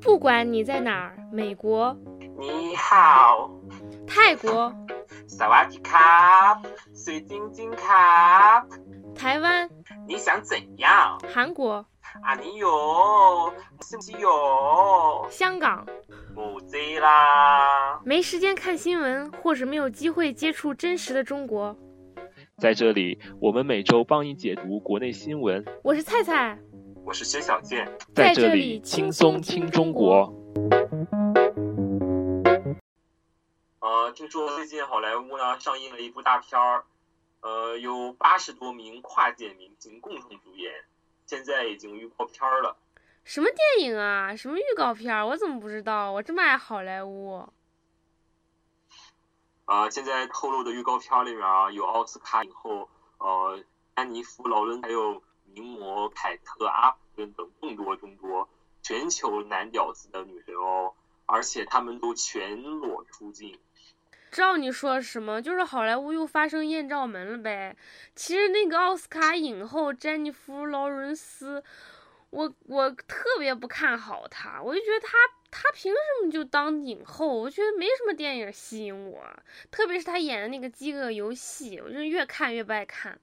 不管你在哪儿，美国、你好，泰国、萨瓦迪卡，水晶晶卡，台湾、你想怎样？韩国、啊，你有，是不是有？香港，母贼啦！没时间看新闻，或是没有机会接触真实的中国。在这里，我们每周帮你解读国内新闻，我是菜菜，我是薛小健，在这这里里轻轻松松听中国。呃，听说最近好莱坞呢上映了一部大片儿，呃，有八十多名跨界明星共同主演，现在已经预告片儿了。什么电影啊？什么预告片儿？我怎么不知道？我这么爱好莱坞。啊、现在透露的预告片里面啊，有奥斯卡影后呃丹尼弗·劳伦，还有名模凯特·阿普顿等众多众多全球男屌丝的女神哦，而且他们都全裸出镜。知道你说什么，就是好莱坞又发生艳照门了呗。其实那个奥斯卡影后詹妮弗·劳伦斯，我我特别不看好她，我就觉得她她凭什么就当影后？我觉得没什么电影吸引我，特别是他演的那个《饥饿游戏》，我就是越看越不爱看。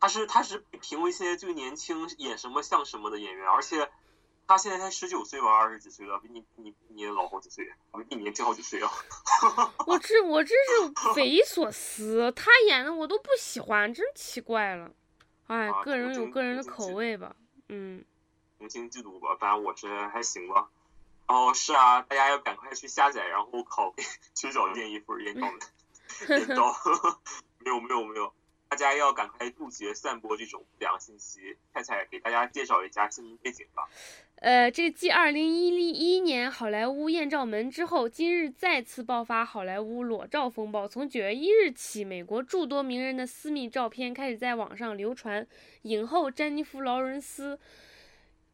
他是他是被评为现在最年轻、演什么像什么的演员，而且他现在才十九岁吧，二十几岁了，比你比你比你老好几岁，比你年轻好几岁啊。我这我真是匪夷所思，他演的我都不喜欢，真奇怪了。哎啊，个人有个人的口味吧，嗯。同情嫉妒吧，反正我是还行吧。然后是啊，大家要赶快去下载，然后拷贝缺少建一份验照门，验照。没有没有没有，大家要赶快杜绝散播这种不良信息。菜菜给大家介绍一下新闻背景吧。呃，这继二零一一年好莱坞艳照门之后，今日再次爆发好莱坞裸照风暴。从九月一日起，美国诸多名人的私密照片开始在网上流传，影后詹妮弗·劳伦斯、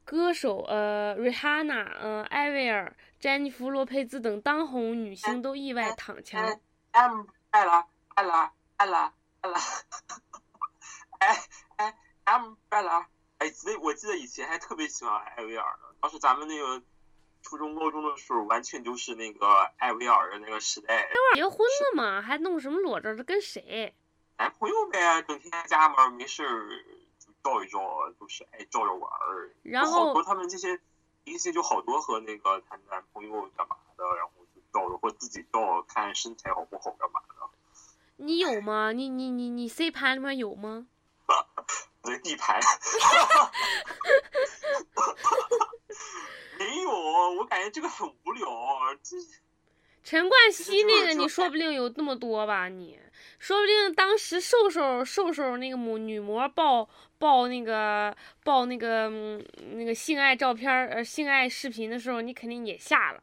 歌手呃瑞哈娜、呃艾薇儿、詹妮弗·洛佩兹等当红女星都意外躺枪。哎，哎，爱啦爱啦爱啦爱啦，哎哎，umbrella，哎，记得我记得以前还特别喜欢艾薇儿呢，当时咱们那个初中高中的时候，完全就是那个艾薇儿的那个时代。结婚了嘛，还弄什么裸照？这跟谁？男朋友呗，整天在家门没事儿就照一照，就是爱照着玩儿。然后好多他们这些明星就好多和那个她男朋友干嘛的，然后就照着或自己照看身材好不好干嘛的。你有吗？你你你你 C 盘里面有吗？对地盘。没有，我感觉这个很无聊。这 陈冠希那个，你说不定有那么多吧？你说不定当时瘦瘦瘦瘦那个母女模爆爆那个爆那个那个性爱照片儿呃性爱视频的时候，你肯定也下了。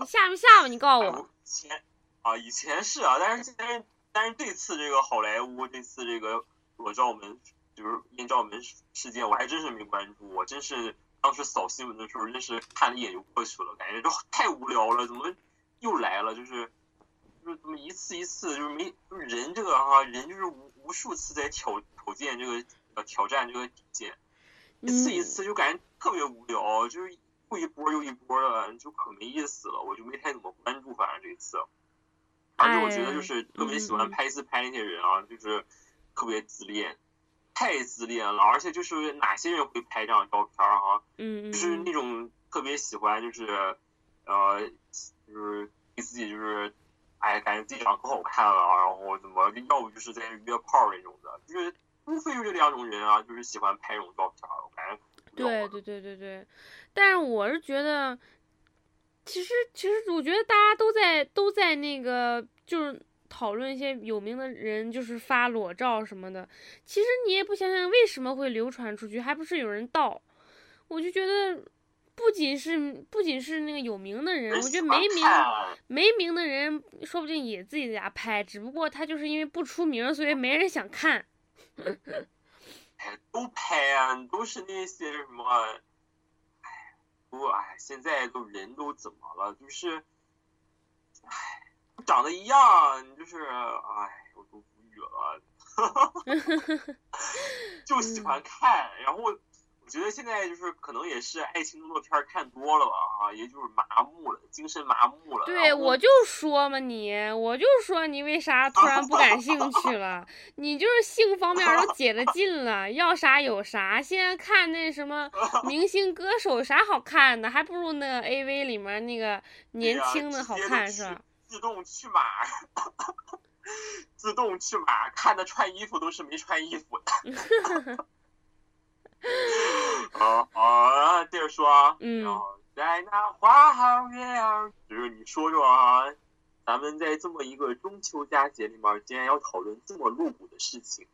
你下没下吧？你告诉我。以前啊，以前是啊，但是但是但是这次这个好莱坞这次这个裸照门就是艳照门事件，我还真是没关注。我真是当时扫新闻的时候，真是看了一眼就过去了，感觉就太无聊了，怎么又来了？就是就是怎么一次一次就是没就是人这个哈、人就是无无数次在挑挑战这个呃挑战这个底线，一次一次就感觉特别无聊，就是又一波又一波的，就可没意思了。我就没太怎么关注，反正这一次。而且我觉得就是特别喜欢拍自拍那些人啊，就是特别自恋，太自恋了。而且就是哪些人会拍这样的照片儿哈、嗯嗯就是那种特别喜欢就是呃就是给自己就是哎感觉自己长得可好看了，然后怎么要不就是在约炮那种的，就是无非就这两种人啊，就是喜欢拍这种照片儿，我感觉对对对对对，但是我是觉得，其实其实我觉得大家都在都在那个就是讨论一些有名的人就是发裸照什么的，其实你也不想想为什么会流传出去，还不是有人盗，我就觉得。不仅是不仅是那个有名的人，我觉得没名没名的人说不定也自己在家拍，只不过他就是因为不出名，所以没人想看。哎，都拍啊，都是那些什么，哎，不，哎，现在都人都怎么了？就是，哎，长得一样，就是，哎，我都无语了，就喜欢看，然后我觉得现在就是可能也是爱情动作片看多了吧啊，也就是麻木了，精神麻木了。对，我就说嘛你，我就说你为啥突然不感兴趣了？你就是性方面都解了禁了，要啥有啥。现在看那什么 明星歌手有啥好看的，还不如那个 AV 里面那个年轻的好看是吧？自动去码，自动去码，看的穿衣服都是没穿衣服的。啊啊，接着说啊，嗯在那花好月儿，就是你说说啊，咱们在这么一个中秋佳节里面，竟然要讨论这么露骨的事情，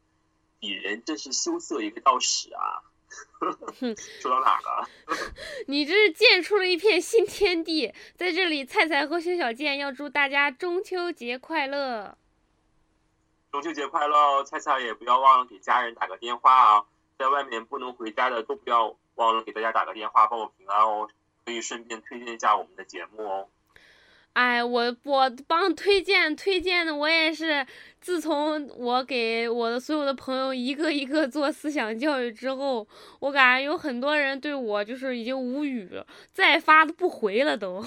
鄙人真是羞涩一个道士啊！说到哪了？你这是建出了一片新天地，在这里，菜菜和薛小健要祝大家中秋节快乐。中秋节快乐！菜菜也不要忘了给家人打个电话啊，在外面不能回家的都不要忘了给大家打个电话报个平安哦，可以顺便推荐一下我们的节目哦。哎，我我帮推荐推荐的，我也是。自从我给我的所有的朋友一个一个做思想教育之后，我感觉有很多人对我就是已经无语了，再发都不回了都。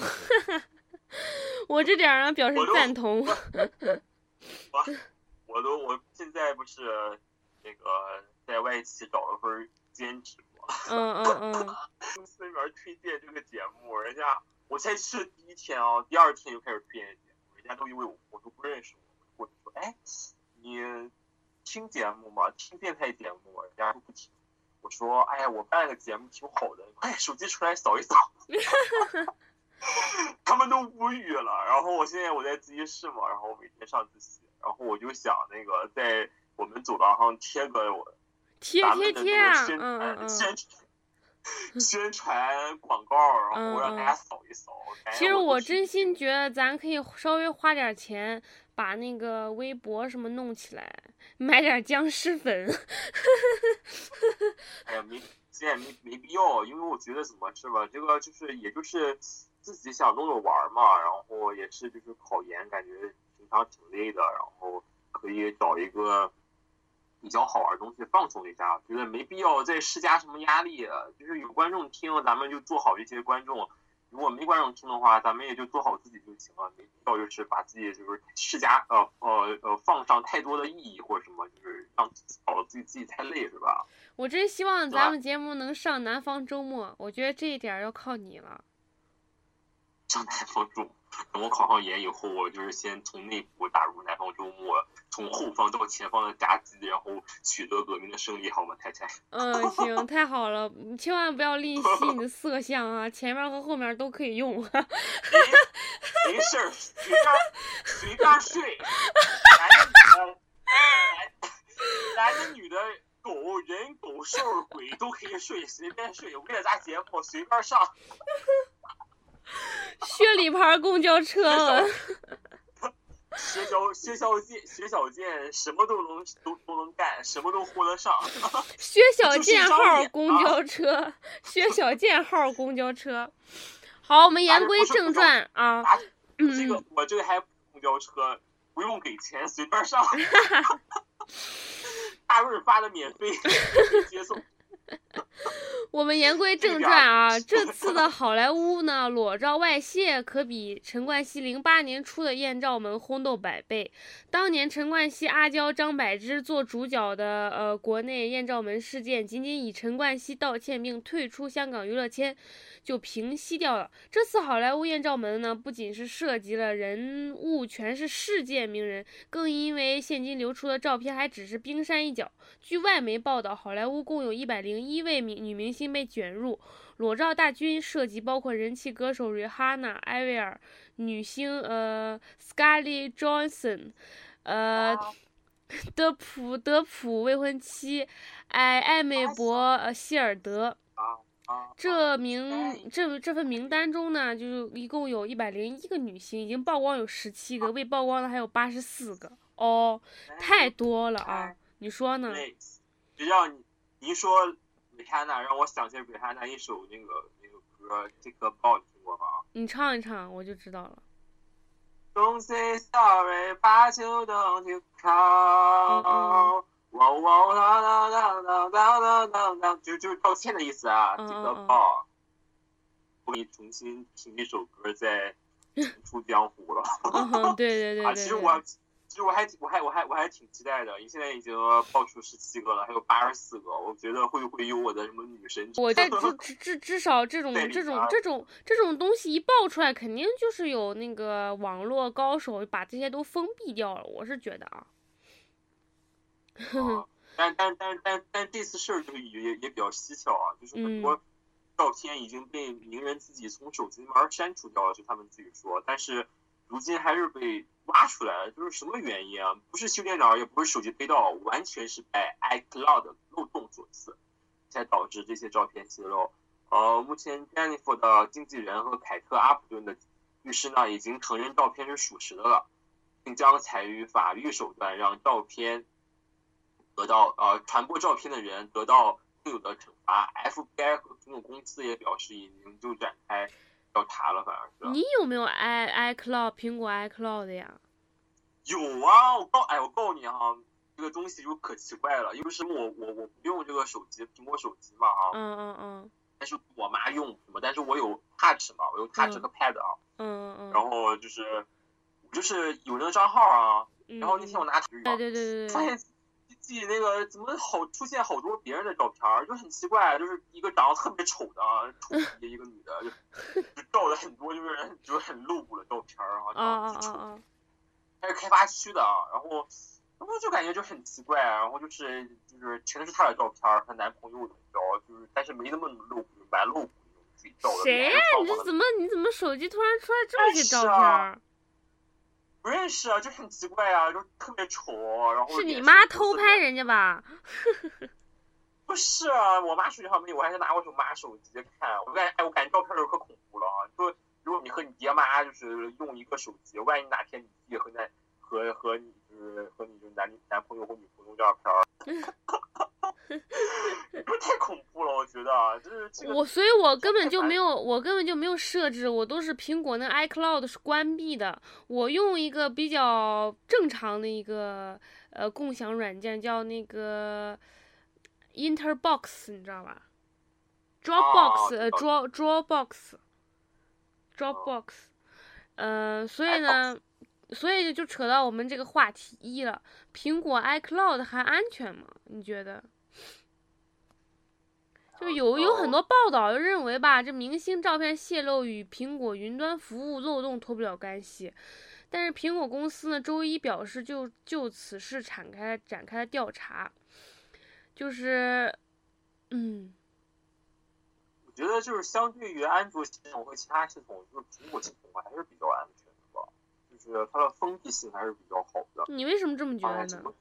我这点儿呢表示赞同。我我都我现在不是那个在外企找了份兼职嘛，嗯嗯嗯，公司里面推荐这个节目，人家我才去的第一天啊，第二天就开始推荐节目，人家都以为我我都不认识我，我就说哎，你听节目吗？听电台节目吗？人家都不听。我说哎呀，我办了个节目挺好的，快手机出来扫一扫。他们都无语了。然后我现在我在自习室嘛，然后我每天上自习，然后我就想那个在我们走廊上贴个我贴贴贴啊，嗯嗯宣嗯。传宣传广告，然后让大家扫一扫。其实我真心觉得咱可以稍微花点钱，把那个微博什么弄起来，买点僵尸粉。哎呀，没现在没没必要，因为我觉得怎么是吧，这个就是也就是自己想弄着玩嘛，然后也是就是考研，感觉平常挺累的，然后可以找一个比较好玩的东西放松一下，觉得没必要再施加什么压力，就是有观众听，咱们就做好这些观众。如果没观众听的话，咱们也就做好自己就行了，没必要就是把自己就是施加呃呃呃放上太多的意义或者什么，就是让自己搞得自己自己太累，是吧？我真希望咱们节目能上南方周末，我觉得这一点要靠你了。上南方周末，等我考上研以后，我就是先从内部打入南方周末，从后方到前方的夹击，然后取得革命的胜利，好吗，太太？嗯，行，太好了，你 千万不要吝惜你的色相啊，前面和后面都可以用。没 没事儿，随便随便睡，男的女的，男男的女的，狗人狗兽鬼都可以睡，随便睡。为了咱节目，随便上。薛礼牌公交车了，薛小薛小健，薛小健什么都能都都能干，什么都豁得上。薛小就是健号公啊交车，薛小健号公交车。好，我们言归正传啊。啊，这个嗯，我这个还公交车不用给钱，随便上。大润发的免费接送。我们言归正传啊，这次的好莱坞呢裸照外泄，可比陈冠希零八年出的艳照门轰动百倍。当年陈冠希、阿娇、张柏芝做主角的呃国内艳照门事件，仅仅以陈冠希道歉并退出香港娱乐圈就平息掉了。这次好莱坞艳照门呢，不仅是涉及了人物全是世界名人，更因为现今流出的照片还只是冰山一角。据外媒报道，好莱坞共有一百零一位明女明星被卷入裸照大军，涉及包括人气歌手瑞哈娜、艾薇儿、女星呃 Scarlett Johansson，呃德普德普未婚妻艾艾美博呃希尔德。这名这这份名单中呢，就是一共有一百零一个女星，已经曝光有十七个，未曝光的还有八十四个哦，太多了啊！你说呢？累。只要你你一说北开南让我想起北开南一首那个那个歌这个报你听过吧你唱一唱我就知道了。don't say sorry 把酒当歌唱哇哦哇哦啦啦啦啦啦啦啦啦就就道歉的意思啊这个报我给你重新听一首歌再重出江湖了。哈哈对对对 其实我其实我还我还我还我还挺期待的，因为现在已经爆出十七个了，还有八十四个，我觉得会不会有我的什么女神？我这至 至至至少这种这种啊这种这种东西一爆出来，肯定就是有那个网络高手把这些都封闭掉了。我是觉得啊，啊，但但但但但这次事儿就也也也比较蹊跷啊，就是很多嗯照片已经被名人自己从手机里面删除掉了，就他们自己说，但是如今还是被挖出来了，就是什么原因啊？不是修电脑，也不是手机被盗，完全是被 iCloud 漏洞所赐，才导致这些照片泄露。呃，目前 Jennifer 的经纪人和凯特阿普顿的律师呢，已经承认照片是属实的了，并将采取法律手段让照片得到呃传播照片的人得到应有的惩罚。FBI 和苹果公司也表示已经就展开调查了，反正是你有没有 i iCloud 苹果 iCloud 的呀？有啊。我告哎，我告诉你哈，这个东西就可奇怪了，因为什么我我我不用这个手机，苹果手机嘛啊，嗯嗯嗯但是我妈用什么，但是我有 Touch 嘛，我有 Touch 嗯和 Pad 啊，嗯嗯。然后就是就是有那个账号啊，嗯然后那天我拿去对对对对对，发现自己那个怎么好出现好多别人的照片儿，就很奇怪，就是一个长得特别丑的啊，丑的一个女的，就就照了很多就是就是很露骨的照片儿啊，啊啊长得巨丑，啊啊！还是开发区的啊，然后然后就感觉就很奇怪，然后就是就是全是她的照片儿，她男朋友的照，就是但是没那么露骨，蛮露骨自己照的。谁呀、呀？你这怎么你怎么手机突然出来这么些照片儿？不认识啊？就很奇怪啊，就特别丑，然后是你妈偷拍人家吧？不是啊，我妈手机上没有，我还是拿我手妈手机看。我感哎，我感觉照片儿可恐怖了啊！就如果你和你爹妈就是用一个手机，万一哪天你弟和那和和你就是和你就男男朋友或女朋友照片儿，不是 太恐怖了？我觉得啊，就是这个我所以，我根本就没有，我根本就没有设置，我都是苹果那 iCloud 是关闭的。我用一个比较正常的一个呃共享软件，叫那个 Interbox，你知道吧？Dropbox，、呃，Draw Dropbox，Dropbox，呃，所以呢，所以就扯到我们这个话题一了。苹果 iCloud 还安全吗？你觉得？就有有很多报道认为吧，这明星照片泄露与苹果云端服务漏洞脱不了干系。但是苹果公司呢，周一表示就就此事展开展开了调查，就是，嗯，我觉得就是相对于安卓系统和其他系统，就是苹果系统还是比较安全的吧，就是它的封闭性还是比较好的。你为什么这么觉得呢？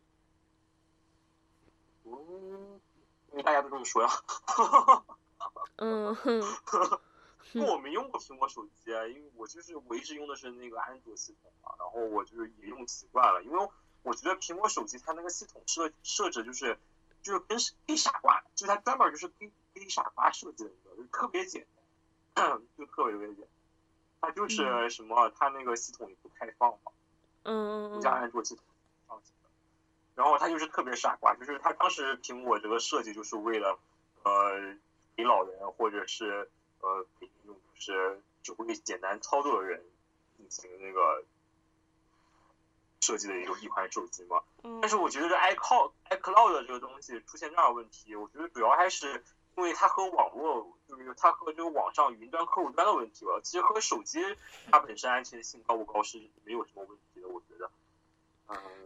因为大家都这么说呀。嗯哼，我没用过苹果手机啊，因为我就是我一直用的是那个安卓系统嘛，然后我就是也用习惯了，因为我觉得苹果手机它那个系统设设置就是就是跟给傻瓜，就是它专门就是给给傻瓜设计的一个，就特别简单，就特别特别简单。它就是什么，它那个系统也不开放嘛，嗯嗯不像安卓系统。然后他就是特别傻瓜，就是他当时苹果这个设计就是为了呃给老人或者是呃给那种就是只会简单操作的人进行那个设计的一个一款手机嘛。嗯，但是我觉得这 iCloud iCloud 这个东西出现这样的问题，我觉得主要还是因为它和网络就是它和这个网上云端客户端的问题吧。其实和手机它本身安全性高不高是没有什么问题的，我觉得。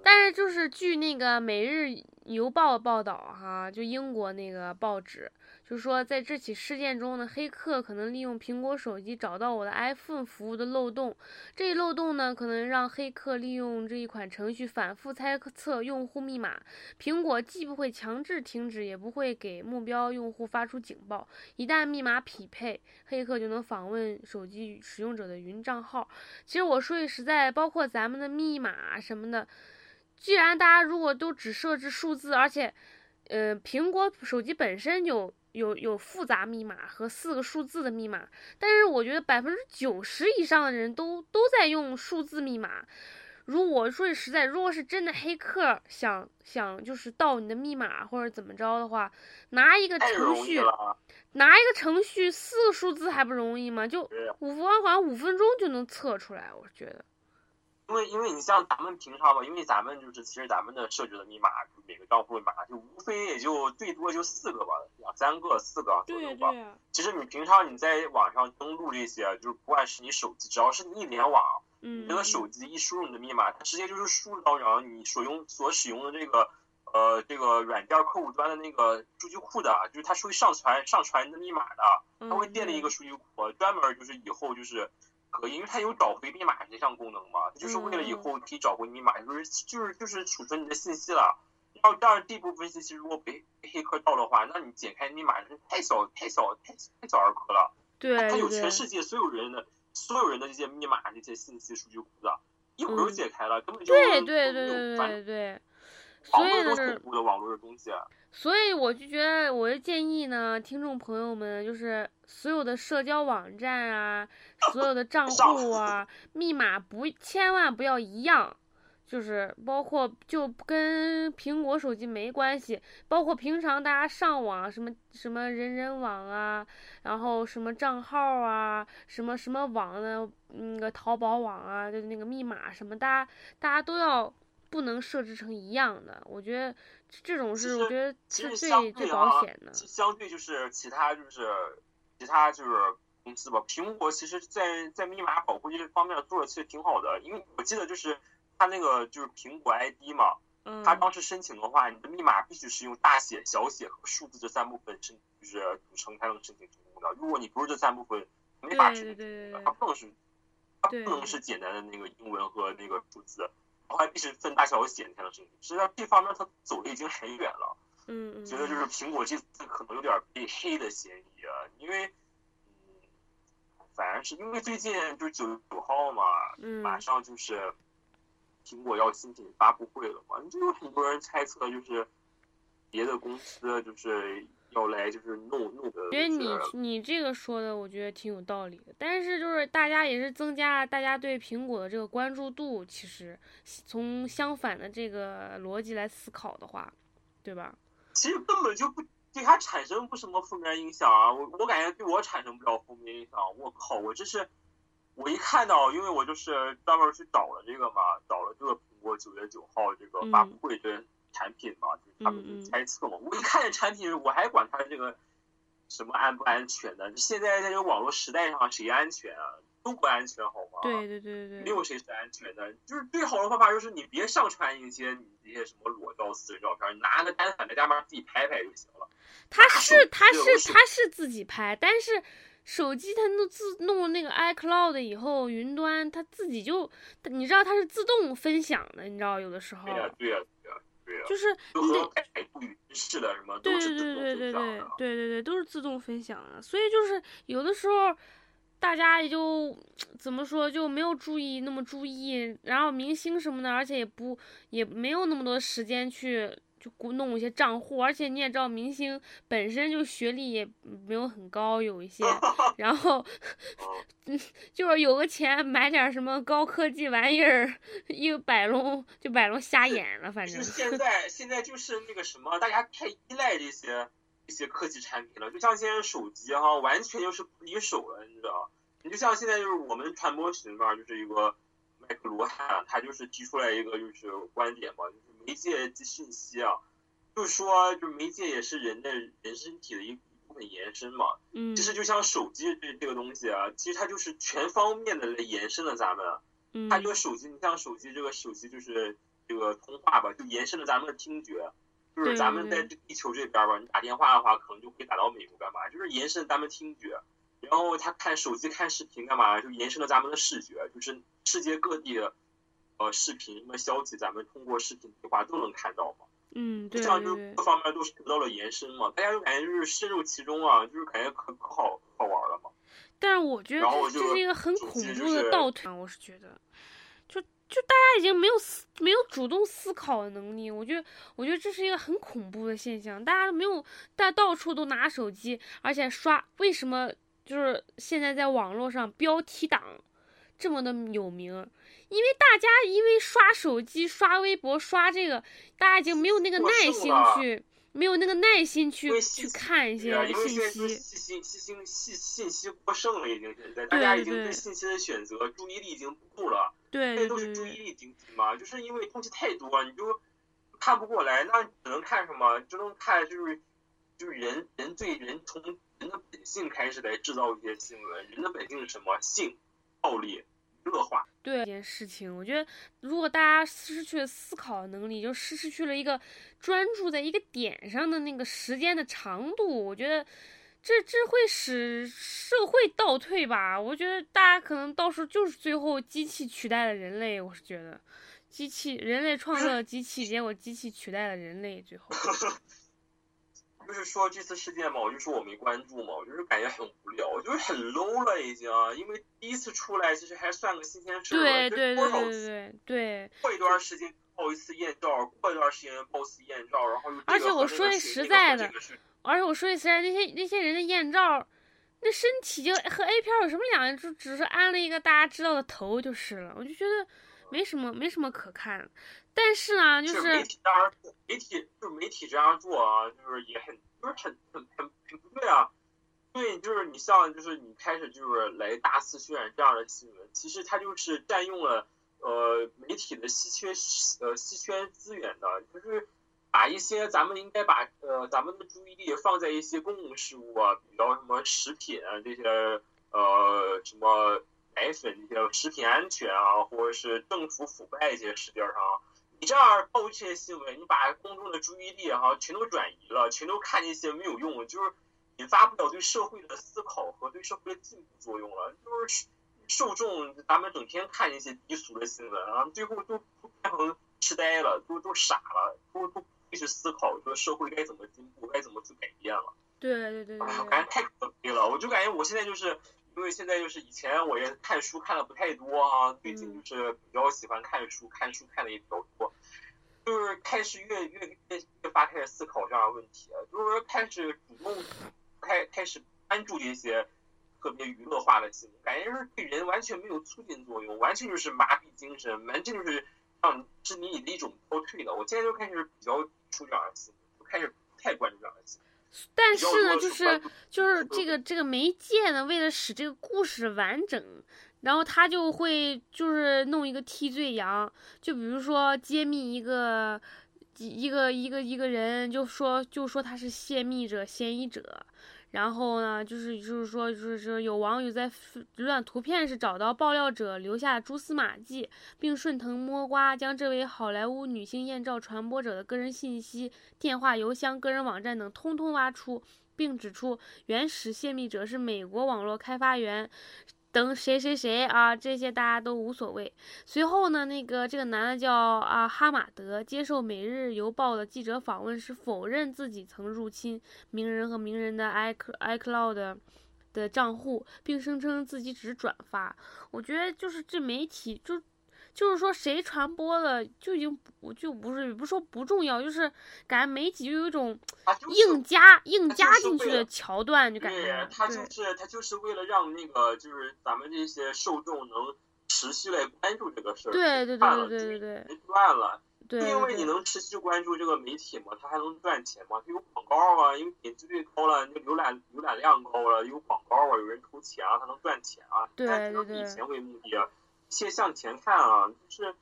但是就是据那个《每日邮报》报道，哈，就英国那个报纸，就说在这起事件中呢，黑客可能利用苹果手机找到我的 iPhone 服务的漏洞。这一漏洞呢，可能让黑客利用这一款程序反复猜测用户密码。苹果既不会强制停止，也不会给目标用户发出警报。一旦密码匹配，黑客就能访问手机使用者的云账号。其实我说句实在，包括咱们的密码什么的。既然大家如果都只设置数字，而且，呃，苹果手机本身有有有复杂密码和四个数字的密码，但是我觉得百分之九十以上的人都都在用数字密码。如果说句实在，如果是真的黑客想想就是盗你的密码或者怎么着的话，拿一个程序，拿一个程序四个数字还不容易吗？就五分好像五分钟就能测出来，我觉得。因为因为你像咱们平常吧，因为咱们就是其实咱们的设置的密码，每个账户密码就无非也就最多就四个吧，两三个、四个左右吧。其实你平常你在网上登录这些，就是不管是你手机，只要是你一联网，你这个手机一输入你的密码，它直接就是输入到然后你所用所使用的这个呃这个软件客户端的那个数据库的，就是它属于上传上传你的密码的，它会建立一个数据库，专门就是以后就是。可以，因为它有找回密码这项功能嘛，它就是为了以后可以找回密码，就是就是就是储存你的信息了。然后当然这部分信息如果被黑客盗的话，那你解开密码是太小太小太太小儿科了。对，它有全世界所有人的所有人的这些密码这些信息数据库的，一会儿就解开了，根本就对对对对对对。所以呢是，所以我就觉得，我就建议呢，听众朋友们，就是所有的社交网站啊，所有的账户啊，密码不千万不要一样，就是包括就跟苹果手机没关系，包括平常大家上网什么什么人人网啊，然后什么账号啊，什么什么网的那个淘宝网啊，就那个密码什么，大家大家都要。不能设置成一样的，我觉得这种是我觉得是最最保险的。相对就是其他就是其他就是公司吧，苹果其实在在密码保护这方面做的其实挺好的，因为我记得就是它那个就是苹果 ID 嘛，它当时申请的话，你的密码必须是用大写、小写和数字这三部分申就是组成才能申请成功的。如果你不是这三部分，没法申请它不能是它不能是简单的那个英文和那个数字。还必须分大小写才能申请，实际上这方面他走的已经很远了。嗯觉得就是苹果这次可能有点被黑的嫌疑啊，因为，嗯，反而是因为最近就是九月九号嘛，马上就是苹果要新品发布会了嘛，就有很多人猜测就是别的公司就是。要来就是弄弄的。觉得你你这个说的，我觉得挺有道理的。但是就是大家也是增加了大家对苹果的这个关注度。其实从相反的这个逻辑来思考的话，对吧？其实根本就不对它产生不什么负面影响啊。我我感觉对我产生不了负面影响。我靠，我这是我一看到，因为我就是专门去找了这个嘛，找了这个苹果九月九号这个发布会这。产品嘛，就是他们就猜测嘛。我一看这产品，我还管它这个什么安不安全呢？现在在这个网络时代上，谁安全啊？都不安全，好吗？对对对对没有谁是安全的。就是最好的方法就是你别上传一些你这些什么裸照、私人照片，拿个单反在家门自己拍拍就行了。他是他是他是自己拍，但是手机它弄自弄那个 iCloud 以后，云端它自己就，你知道它是自动分享的，你知道有的时候。对呀对呀。就是，是的，什么？对对对对对对对对对，都是自动分享的。所以就是有的时候，大家也就怎么说，就没有注意那么注意。然后明星什么的，而且也不也没有那么多时间去。就弄一些账户，而且你也知道，明星本身就学历也没有很高，有一些，然后，嗯，就是有个钱买点什么高科技玩意儿，一摆弄就摆弄瞎眼了，反正。现在现在就是那个什么，大家太依赖这些这些科技产品了，就像现在手机哈，完全就是不离手了，你知道你就像现在就是我们传播群嘛，就是一个麦克罗汉，他就是提出来一个就是观点嘛，就是。媒介及信息啊，就是说，就是媒介也是人的人身体的一部分延伸嘛。嗯。其实就像手机这这个东西啊，其实它就是全方面的来延伸了咱们。嗯。它这个手机，你像手机这个手机就是这个通话吧，就延伸了咱们的听觉。就是咱们在地球这边吧，你打电话的话，可能就可以打到美国干嘛？就是延伸咱们听觉。然后他看手机看视频干嘛？就延伸了咱们的视觉，就是世界各地。呃，视频什么消息，咱们通过视频对话都能看到嘛？嗯，对，这样就是各方面都是得到了延伸嘛。大家就感觉就是深入其中啊，就是感觉可可好好玩了嘛。但是我觉得这是一个很恐怖的倒退，我是觉得，就就大家已经没有思没有主动思考的能力，我觉得我觉得这是一个很恐怖的现象。大家没有，大家到处都拿手机，而且刷，为什么就是现在在网络上标题党？这么的有名？因为大家因为刷手机、刷微博、刷这个，大家已经没有那个耐心去，没有那个耐心去去看一些信息。信息信息信信息过剩了，已经现在大家已经对信息的选择注意力已经不够了。对，这都是注意力经济嘛，就是因为东西太多，你就看不过来，那只能看什么？只能看就是就是人人对人从人的本性开始来制造一些新闻。人的本性是什么？性、暴力、恶化。对这件事情，我觉得如果大家失去了思考能力，就失去了一个专注在一个点上的那个时间的长度，我觉得。这这会使社会倒退吧？我觉得大家可能到时候就是最后机器取代了人类。我是觉得，机器人类创造了机器，结果机器取代了人类，最后。就是说这次事件嘛，我就说我没关注嘛，我就是感觉很无聊，我就是很 low 了已经。因为第一次出来，其实还算个新鲜事儿。对对对对对对。过一段时间报一次艳照，过一段时间报一次艳照，然后又而且我说句实在的。而且我说句实在，那些那些人的艳照，那身体就和 A 片有什么两样？就只是安了一个大家知道的头就是了。我就觉得没什么没什么可看。但是呢，就是媒体这样做，媒体就是媒体这样做啊，就是也很就是很很很很不对啊。对，就是你像就是你开始就是来大肆渲染这样的新闻，其实它就是占用了呃媒体的稀缺呃稀缺资源的，就是。把一些咱们应该把呃咱们的注意力放在一些公共事务啊，比较什么食品啊这些呃什么奶粉这些食品安全啊，或者是政府腐败这些事件上，你这样报这些新闻，你把公众的注意力哈全都转移了，全都看那些没有用，就是引发不了对社会的思考和对社会的进步作用了，就是受众咱们整天看一些低俗的新闻啊，最后都都变成痴呆了，都都傻了，都都不。去思考说社会该怎么进步，该怎么去改变了。对对对，感觉太可悲了。我就感觉我现在就是因为现在就是以前我也看书看的不太多啊，最近就是比较喜欢看书，看书看的也比较多，就是开始越越越越发开始思考这样的问题，就是开始主动开开始关注这些特别娱乐化的新闻，感觉是对人完全没有促进作用，完全就是麻痹精神，完全就是让是你的一种倒退的。我现在就开始比较。出这样的新闻，就开始太关注这样的新闻。但是呢，就是就是这个这个媒介呢，为了使这个故事完整，然后他就会就是弄一个替罪羊，就比如说揭秘一个一个一个一个人，就说就说他是泄密者、嫌疑者。然后呢，就是就是说，就是说有网友在浏览图片时找到爆料者留下蛛丝马迹，并顺藤摸瓜将这位好莱坞女性艳照传播者的个人信息、电话、邮箱、个人网站等通通挖出，并指出原始泄密者是美国网络开发员。等谁谁谁啊，这些大家都无所谓。随后呢，那个这个男的叫啊哈马德，接受《每日邮报》的记者访问时，否认自己曾入侵名人和名人的 i iCloud 的账户，并声称自己只转发。我觉得就是这媒体就。就是说，谁传播了就已经不就不是不说不重要，就是感觉媒体就有一种硬加硬加进去的桥段，就感觉对他就是他就是为了让那个就是咱们这些受众能持续来关注这个事儿，对对对对对对，断了，对，因为你能持续关注这个媒体嘛，它还能赚钱嘛，它有广告啊，因为点击率高了，你浏览浏览量高了，有广告啊，有人投钱啊，它能赚钱啊，对对对，以钱为目的。先向前看啊，就是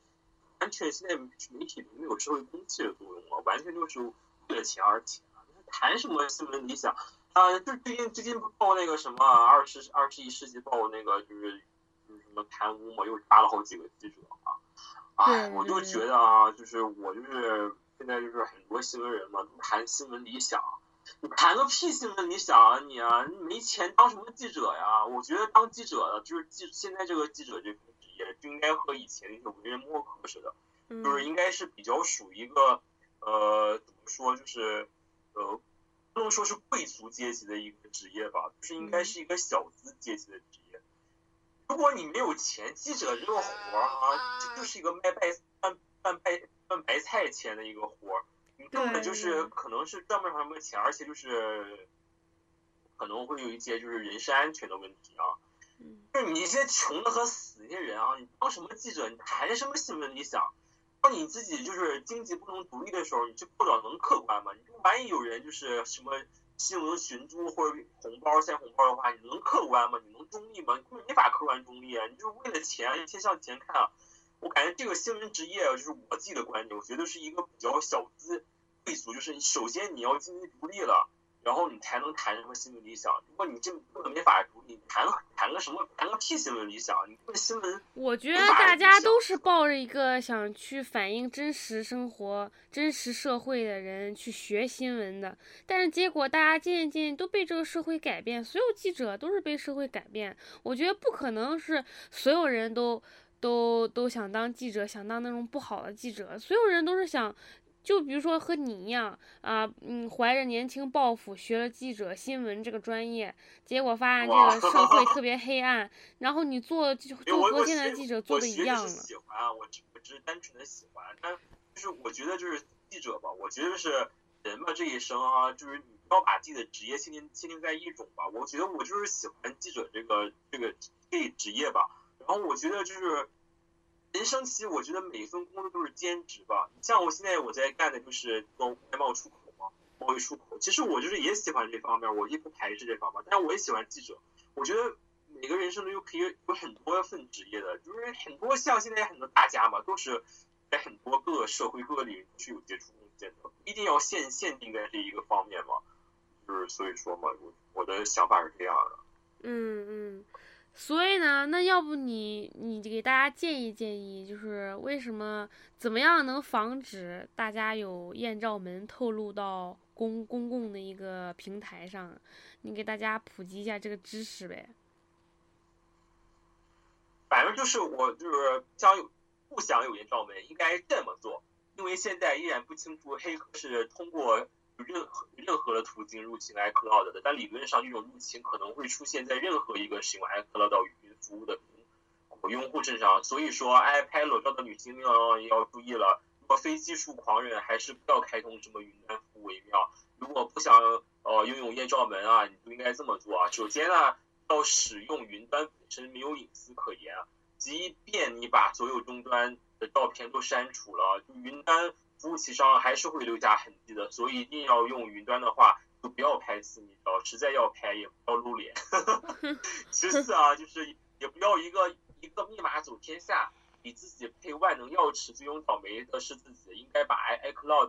完全现在媒体没有社会公器的作用了，完全就是为了钱而钱啊！谈什么新闻理想啊？就最近最近报那个什么二十二十一世纪报那个就是就是什么贪污嘛，又抓了好几个记者啊！哎，我就觉得啊，就是我就是现在就是很多新闻人嘛，都谈新闻理想，你谈个屁新闻你想啊你啊！你没钱当什么记者呀？我觉得当记者的就是记现在这个记者这个职业。就应该和以前那些文人墨客似的，就是应该是比较属于一个呃，怎么说，就是呃，不能说是贵族阶级的一个职业吧，就是应该是一个小资阶级的职业。如果你没有钱，记者这个活儿啊，这就是一个卖白卖卖白卖白菜钱的一个活儿，你根本就是可能是赚不上什么钱，而且就是可能会有一些就是人身安全的问题啊。就是你一些穷的和死一些人啊，你当什么记者，你谈什么新闻理想？当你自己就是经济不能独立的时候，你这报道能客观吗？你万一有人就是什么新闻寻租或者红包塞红包的话，你能客观吗？你能中立吗？你根本没法客观中立啊！你就是为了钱，一切向前看啊！我感觉这个新闻职业，就是我自己的观点，我觉得是一个比较小资贵族，就是首先你要经济独立了。然后你才能谈什么新闻理想。如果你这根本没法独立，谈谈个什么谈个屁新闻理想？你这新闻，我觉得大家都是抱着一个想去反映真实生活、真实社会的人去学新闻的。但是结果大家渐渐渐都被这个社会改变，所有记者都是被社会改变。我觉得不可能是所有人都都都想当记者，想当那种不好的记者。所有人都是想。就比如说和你一样啊，嗯，怀着年轻抱负学了记者新闻这个专业，结果发现这个社会特别黑暗，然后你做就做和现在记者做的一样了。喜欢啊，我只我只是单纯的喜欢，但就是我觉得就是记者吧，我觉得是人嘛这一生啊，就是你不要把自己的职业限定限定在一种吧。我觉得我就是喜欢记者这个这个这职业吧，然后我觉得就是。人生其实我觉得每一份工作都是兼职吧。像我现在我在干的就是做外贸出口嘛，贸易出口。其实我就是也喜欢这方面，我也不排斥这方面。但是我也喜欢记者。我觉得每个人生都有可以有很多份职业的，就是很多像现在很多大家嘛，都是在很多各个社会各个领域是有接触空间的，一定要限限定在这一个方面嘛。就是所以说嘛，我我的想法是这样的。嗯嗯。所以呢，那要不你你给大家建议建议，就是为什么怎么样能防止大家有艳照门透露到公公共的一个平台上？你给大家普及一下这个知识呗。反正就是我就是想有不想有艳照门，应该这么做，因为现在依然不清楚黑客是通过。任何任何的途径入侵 iCloud 的，但理论上这种入侵可能会出现在任何一个使用 iCloud 语音服务的用户身上。所以说，爱拍裸照的女性要要注意了。如果非技术狂人，还是不要开通什么云端服务为妙。如果不想呃拥有艳照门啊，你就应该这么做啊。首先呢，要使用云端本身没有隐私可言，即便你把所有终端的照片都删除了，就云端。服务器上还是会留下痕迹的，所以一定要用云端的话，就不要拍私密照，实在要拍也不要露脸。其次啊，就是也不要一个一个密码走天下，比自己配万能钥匙最终倒霉的是自己。应该把 i iCloud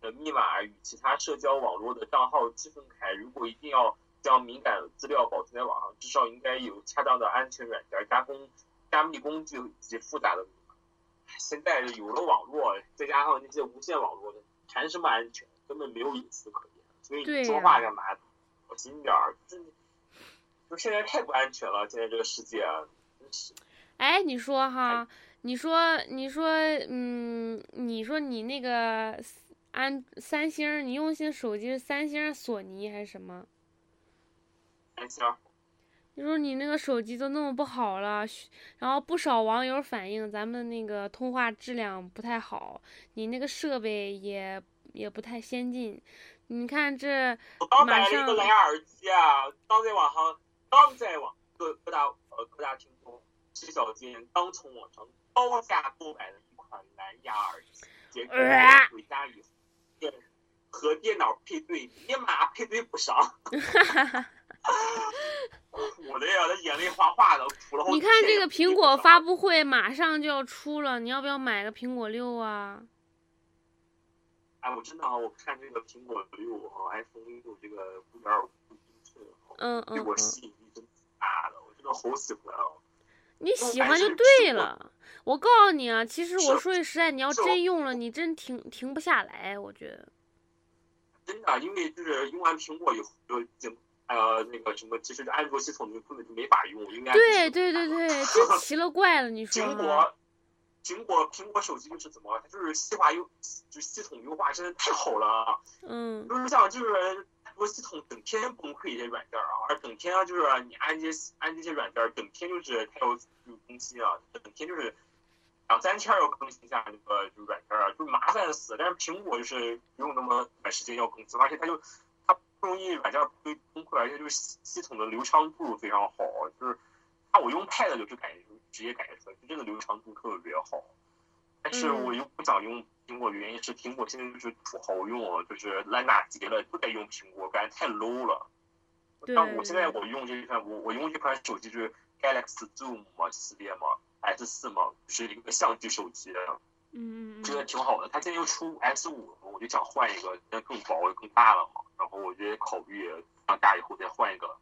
的密码与其他社交网络的账号区分开。如果一定要将敏感资料保存在网上，至少应该有恰当的安全软件加工加密工具及复杂的。现在有了网络，再加上那些无线网络的，谈什么安全？根本没有隐私可言。所以你说话干嘛？小心点儿！就就现在太不安全了，现在这个世界真是。哎，你说哈？你说，你说，嗯，你说你那个安三星，你用的手机是三星、索尼还是什么？三星。你说你那个手机都那么不好了，然后不少网友反映咱们那个通话质量不太好，你那个设备也也不太先进。你看这，我刚买了一个蓝牙耳机啊，刚在网上，刚在网各各大呃各大听众洗小间，刚从网上高价购买了一款蓝牙耳机，结果回家以后，和电脑配对，立马配对不上。我的呀，他眼泪哗哗的，哭了。你看这个苹果发布会马上就要出了，你要不要买个苹果六啊？哎，我真的啊，我看这个苹果六啊，iPhone 六这个五点五英寸，嗯嗯，对我吸引力真大的，我真的好喜欢啊。你喜欢就对了，我告诉你啊，其实我说句实在，你要真用了，你真停停不下来，我觉得。真的，因为就是用完苹果以后就。呃，那个什么，其实安卓系统就根本就没法用，应该对对对对，真 奇了怪了，你说苹果，苹果苹果手机就是怎么，它就是细化优，就系统优化真的太好了。嗯，就是像就是安卓系统整天崩溃一些软件啊，而整天就是你安这些安这些软件，整天就是它要有更新啊，整天就是两三天要更新一下那个就软件啊，就麻烦死。但是苹果就是不用那么短时间要更新，而且它就。不容易软件会崩溃，而且就是系统的流畅度非常好，就是它我用 Pad 就感觉直接感觉出来，就真的流畅度特别好。但是我又不想用苹果，原因是苹果现在就是土豪用，就是烂大街了，都得用苹果，感觉太 low 了。但我现在我用这款，我我用这款手机就是 Galaxy Zoom 嘛系列嘛，S 四嘛，是一个相机手机。嗯，觉得挺好的。它现在又出 S 五，我就想换一个，那更薄更大了嘛。然后我就考虑长大以后再换一个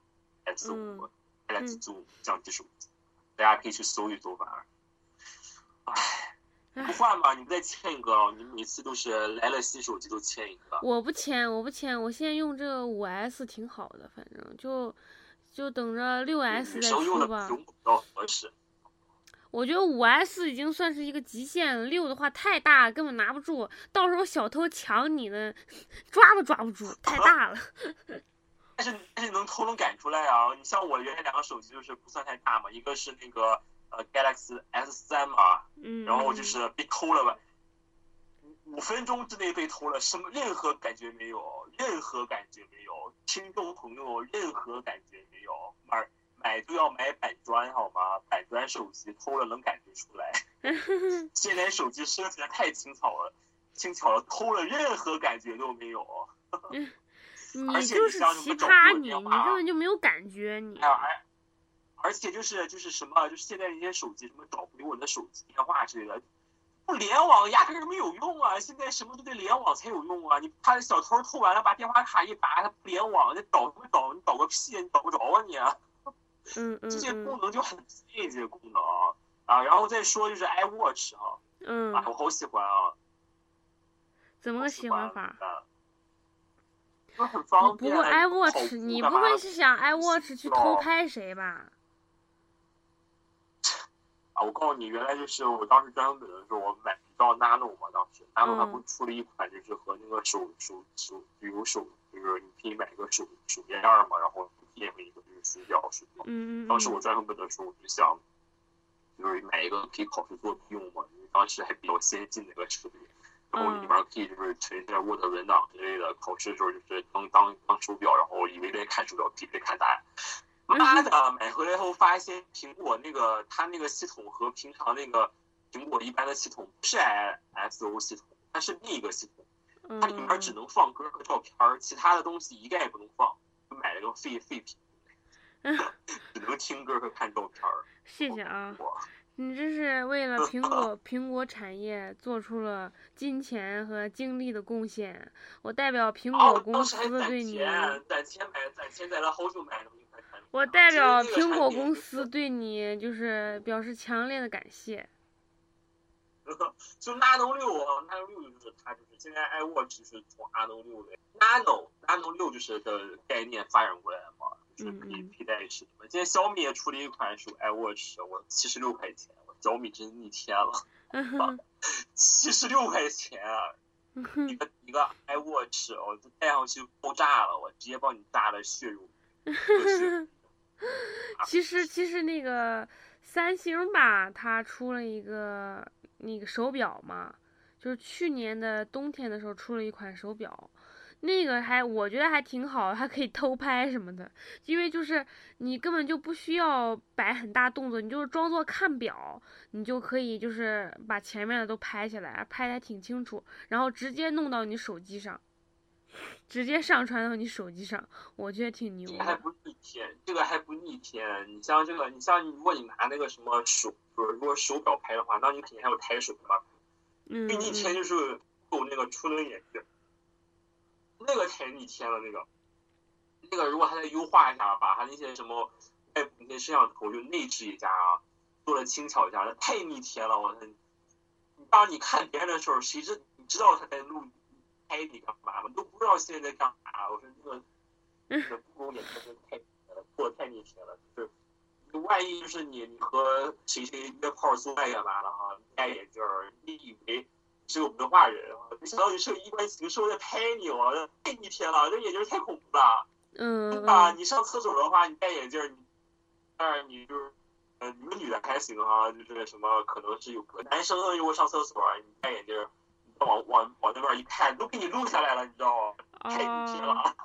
S 五 Galaxy Zoom 相机手机。大家可以去搜一搜，反正，唉，不换吧，你再签一个。你每次都是来了新手机都签一个。我不签，我不签，我现在用这个五 S 挺好的，反正就就等着六 S 再出吧。用的比较合适。我觉得五 S 已经算是一个极限了，六的话太大，根本拿不住。到时候小偷抢你的，抓都抓不住，太大了。但是但是能偷能赶出来啊！你像我原来两个手机就是不算太大嘛，一个是那个呃 Galaxy S 三嘛，嗯，然后就是被偷了吧，五分钟之内被偷了，什么任何感觉没有，任何感觉没有，听众朋友任何感觉没有，买买都要买板砖好吗？板砖手机偷了能感觉出来。现在手机设计的太轻巧了，轻巧了，偷了任何感觉都没有。你就是奇葩，你你根本就没有感觉，你。哎哎，而且就是就是什么，就是现在一些手机什么找不回我的手机电话之类的，不联网压根儿没有用啊！现在什么都得联网才有用啊！你怕小偷偷完了把电话卡一拔，他不联网，你找什么找？你找个屁！你找不着啊你！嗯嗯。这些功能就很废，这些功能啊，然后再说就是 iWatch 啊，嗯，啊，我好喜欢啊。怎么个喜欢法？很方便。不过 iWatch，你不会是想 iWatch 去偷拍谁吧？啊，我告诉你，原来就是我当时专门本的时候，我买到 Nano 嘛，当时 Nano 它不是出了一款，就是和那个手手手比如手，就是你可以买一个手手链嘛，然后配合一个就是鼠标鼠标。嗯嗯。当时我专升本的时候，我就想，就是买一个可以考试作弊用嘛，因为当时还比较先进的一个设备。然后里面可以就是存一些 Word 文档之类的，考试的时候就是当当当手表，然后以为在看手表，其实在看答案。妈的，买回来后发现苹果那个它那个系统和平常那个苹果一般的系统不是 ISO 系统，它是另一个系统，它里面只能放歌和照片，其他的东西一概不能放。买了个废废品，只能听歌和看照片。谢谢啊。你这是为了 苹果苹果产业做出了金钱和精力的贡献，我代表苹果公司对你。攒钱买，攒钱攒了好久买。我代表苹果公司对你就是表示强烈的感谢。就 Nano 六啊，Nano 六就是它就是现在 iWatch 是从 Nano 六的 Nano Nano 六就是的概念发展过来的嘛。就是可以佩戴式的。现在小米也出了一款手 iWatch，我七十六块钱，我小米真逆天了，七十六块钱啊，一个一个 iWatch，我戴上去爆炸了，我直接帮你炸的血肉。其实其实那个三星吧，它出了一个那个手表嘛，就是去年的冬天的时候出了一款手表。那个还我觉得还挺好，还可以偷拍什么的，因为就是你根本就不需要摆很大动作，你就是装作看表，你就可以就是把前面的都拍下来，拍的还挺清楚，然后直接弄到你手机上，直接上传到你手机上，我觉得挺牛。这个还不逆天，这个还不逆天。你像这个，你像如果你拿那个什么手，就是如果手表拍的话，那你肯定还有抬手嘛。嗯。最逆天就是有那个触能眼镜。那个太逆天了，那个，那个如果他再优化一下，把他那些什么外部那些摄像头就内置一下啊，做的轻巧一下，那太逆天了，我操！当你看别人的时候，谁知你知道他在录拍你干嘛我？都不知道现在在干嘛。我说那个，那个不公眼镜真是太做的太逆天了，就是万一就是你你和谁谁约炮做爱干嘛了哈？戴眼镜儿，你以为？是个文化人啊！没想到你是个衣冠禽兽在拍你哦，太逆天了！这眼镜太恐怖了。嗯。啊，你上厕所的话，你戴眼镜，你当然你就是，呃，你们女的还行啊，就是什么可能是有个男生如果上厕所，你戴眼镜，往往往那边一看，都给你录下来了，你知道吗？太逆天了。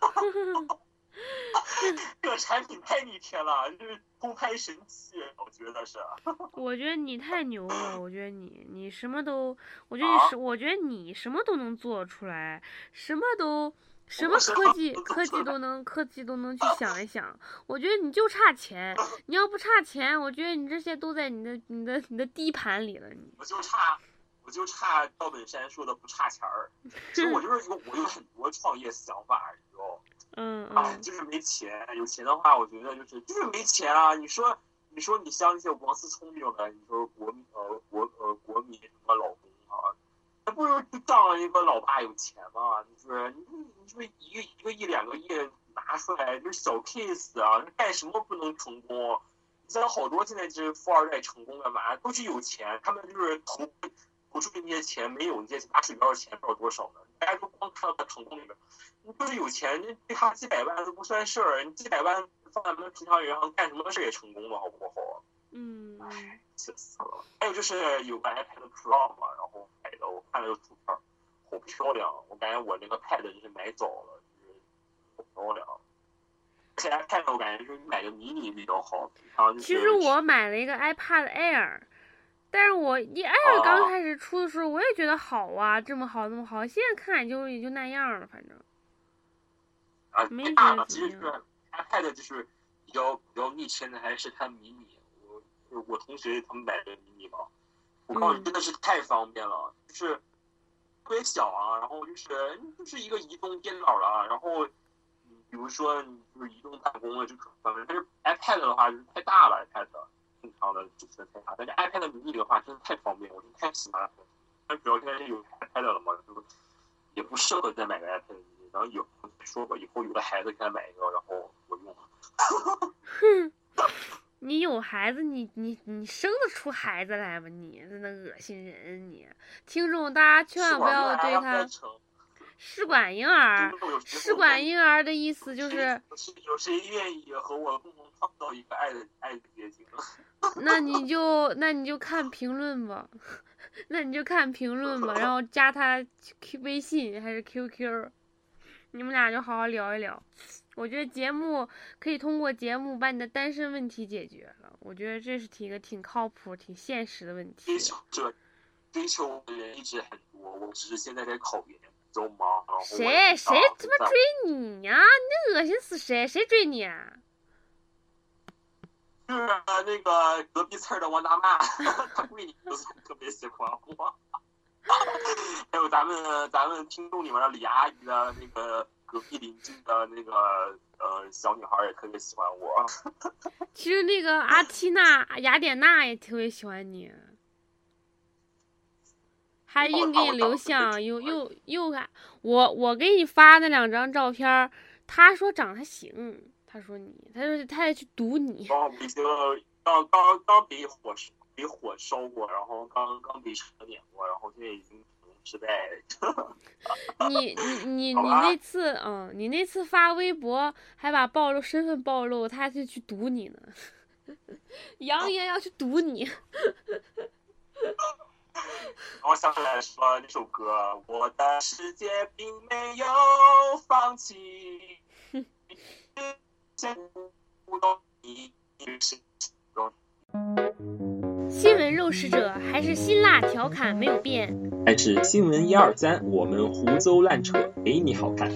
这个产品太逆天了，就是偷拍神器，我觉得是。我觉得你太牛了，我觉得你你什么都，我觉得你啊是，我觉得你什么都能做出来，什么都什么科技科技都能科技都能去想一想。我觉得你就差钱，你要不差钱，我觉得你这些都在你的你的你的低盘里了。你我就差，我就差赵本山说的不差钱儿。其实我就是有我有很多创业想法，你知道吗？嗯哎，嗯就是没钱。有钱的话，我觉得就是就是没钱啊。你说你说你像那些王思聪这种的，你说国民呃国呃国民什么老公啊，那不如就仗着一个老爸有钱嘛？就是你你说一个一个亿两个亿拿出来就是小 case 啊，干什么不能成功？你像好多现在这富二代成功干嘛？都是有钱，他们就是投投出去那些钱，没有那些打水漂的钱不知道多少呢。大家都光看到他成功里面，你就是有钱，你对他几百万都不算事儿，你几百万放在我们平常人上干什么事也成功了，好不好？嗯嗯唉，气死了。还有就是有个 iPad Pro 嘛，然后买的，我看了个图片，好漂亮。我感觉我那个 Pad 就是买早了，就是好漂亮。而且 iPad 我感觉就是你买个迷你比较好，平常就是。其实我买了一个 iPad Air，但是我一 Air 刚哦开始出的时候，我也觉得好啊，这么好，那么好。现在看也就也就那样了，反正。啊，没太大了。觉得其实就是怎么样 iPad 就是比较比较逆天的，还是它迷你。我就是我同学他们买的迷你嘛，我告诉你嗯真的是太方便了，就是特别小啊，然后就是就是一个移动电脑了，然后比如说你就是移动办公了就可方便，但是 iPad 的话就是太大了，iPad 正常的尺寸太大，但是 iPad 迷你的话真的太方便，我真的太喜欢了。但主要现在有 iPad 了嘛，就也不适合再买个 iPad 然后以后说吧，以后有了孩子给他买一个，然后我用。哼，你有孩子，你你你生得出孩子来吗？你真的恶心人！你听众大家千万不要对他试管婴儿。试管婴儿的意思就是，有谁愿意和我共同创造一个爱的爱的结晶？那你就那你就看评论吧，那你就看评论吧，然后加他 Q 微信还是 QQ，你们俩就好好聊一聊。我觉得节目可以通过节目把你的单身问题解决了，我觉得这是一个挺靠谱、挺现实的问题追。求者追求我的人一直很多，我只是现在在考研，谁谁他妈追你呀、你恶心死谁？谁追你啊？就是那个隔壁村的王大妈，她闺女不是特别喜欢我。还有咱们咱们听众里面的李阿姨的那个隔壁邻居的那个呃小女孩也特别喜欢我。其实那个阿缇娜、雅典娜也特别喜欢你，还硬给你留相，又又又看我我给你发那两张照片，他说长得还行，他说你，他说他也去堵你，刚刚刚被火烧被火烧过，然后刚刚被车碾过，然后现在已经失败。你你你你那次嗯，你那次发微博还把暴露身份暴露，他还去去堵你呢，扬言要去堵你。我想来说那首歌，我的世界并没有放弃，新闻肉食者还是辛辣调侃没有变，还是新闻一二三，我们胡诌乱扯，给你好看。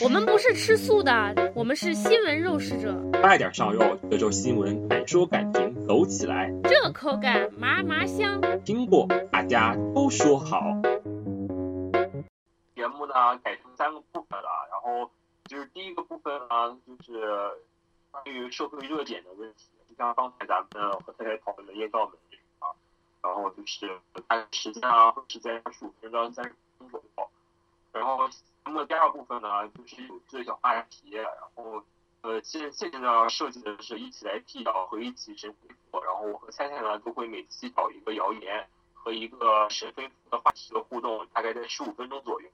我们不是吃素的，我们是新闻肉食者，快点上肉，这周新闻敢说敢评，走起来！这口感麻麻香。听过，大家都说好。节目呢改成三个部分了，然后就是第一个部分呢，就是关于社会热点的问题，就像刚才咱们和太太讨论的艳照门然后就是大概时间啊会是在十五分钟到三十分钟左右，然后那么第二部分呢就是有最小话题，然后呃现现在呢设计的是一起来辟谣和一起神回复，然后我和菜菜呢都会每期找一个谣言。和一个神回复的话题的互动，大概在十五分钟左右。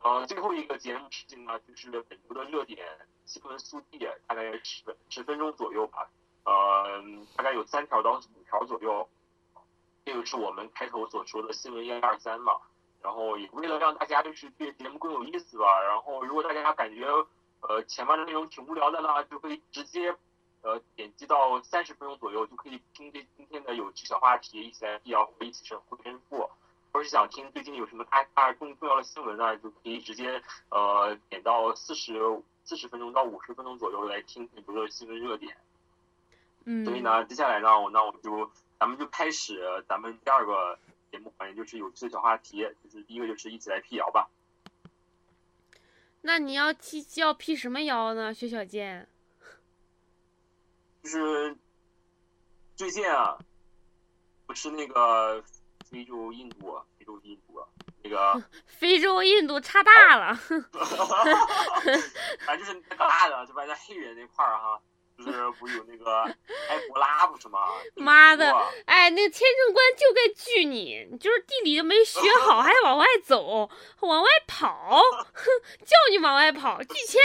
呃，最后一个节目时间呢，就是本周的热点新闻速递，大概十十分钟左右吧。呃，大概有三条到五条左右。这个是我们开头所说的新闻一二三嘛。然后也为了让大家就是对节目更有意思吧，然后如果大家感觉呃前面的内容挺无聊的呢，就可以直接呃点击到三十分钟左右，就可以听这今天的有趣小话题，一起来辟谣或一起神回天赋。或者是想听最近有什么大大更重要的新闻呢，就可以直接呃点到四十四十分钟到五十分钟左右来听很多的新闻热点。嗯，所以呢，接下来呢，我那我就咱们就开始咱们第二个节目环节，就是有趣的小话题，就是第一个就是一起来辟谣吧。那你要辟要辟什么谣呢，薛小贱？就是最近啊，不是那个非洲印度，非洲印度那个，非洲印度差大了。反正就是那个大的，就反正黑人那块儿哈。就是不是有那个埃博拉不是吗？妈的，哎，那个签证官就该拒你，你就是地理没学好，还往外走，往外跑，哼，叫你往外跑，拒签。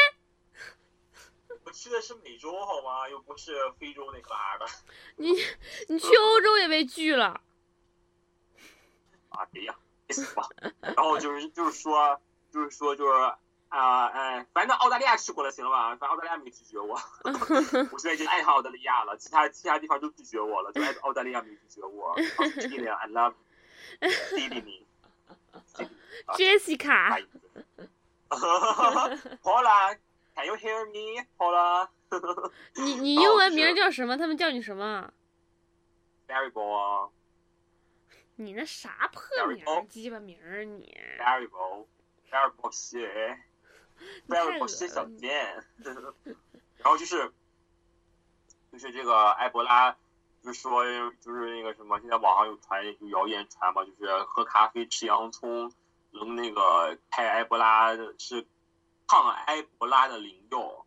我去的是美洲好吗？又不是非洲那旮的。你你去欧洲也被拒了。啊，对呀，别死吧。然后就是就是说就是说就是。啊，哎，反正澳大利亚去过了，行了吧？反正澳大利亚没拒绝我，我现在已经爱上澳大利亚了，其他其他地方都拒绝我了，就爱澳大利亚没拒绝我。I love Sydney，Jessica。好了，Can you hear me？好了。你你英文名叫什么？他们叫你什么？Variable。你那啥破名鸡巴名儿你？Variable。Variable 写。贝尔博斯小店，然后就是，就是这个埃博拉，就是说，就是那个什么，现在网上有传有谣言传嘛，就是喝咖啡吃洋葱能那个开埃博拉是抗埃博拉的灵药，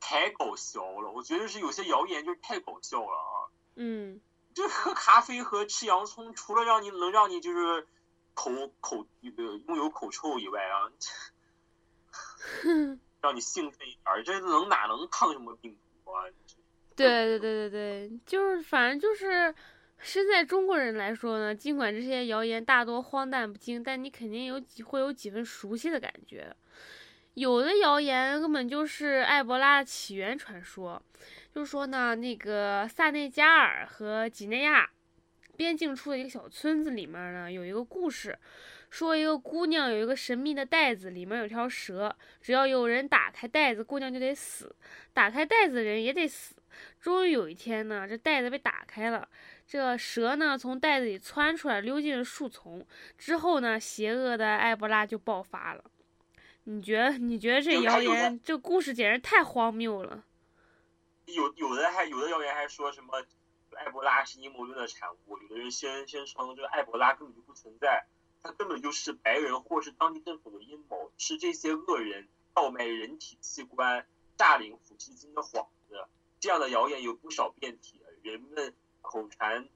太搞笑了！我觉得是有些谣言就是太搞笑了啊。嗯。就喝咖啡和吃洋葱，除了让你能让你就是口口呃拥有口臭以外啊。让你兴奋一点，这能哪能抗什么病毒啊？对对对对对，就是反正就是身在中国人来说呢，尽管这些谣言大多荒诞不经，但你肯定有几会有几分熟悉的感觉。有的谣言根本就是埃博拉的起源传说，就是说呢，那个萨内加尔和几内亚边境处的一个小村子里面呢，有一个故事。说一个姑娘有一个神秘的袋子，里面有条蛇，只要有人打开袋子，姑娘就得死；打开袋子的人也得死。终于有一天呢，这袋子被打开了，这蛇呢从袋子里窜出来，溜进了树丛。之后呢，邪恶的埃博拉就爆发了。你觉得？你觉得这谣言，这故事简直太荒谬了。有有的还有的谣言还说什么埃博拉是阴谋论的产物，有的人先先称这个埃博拉根本就不存在。它根本就是白人或是当地政府的阴谋，是这些恶人倒卖人体器官、诈领抚恤金的幌子。这样的谣言有不少变体，人们口传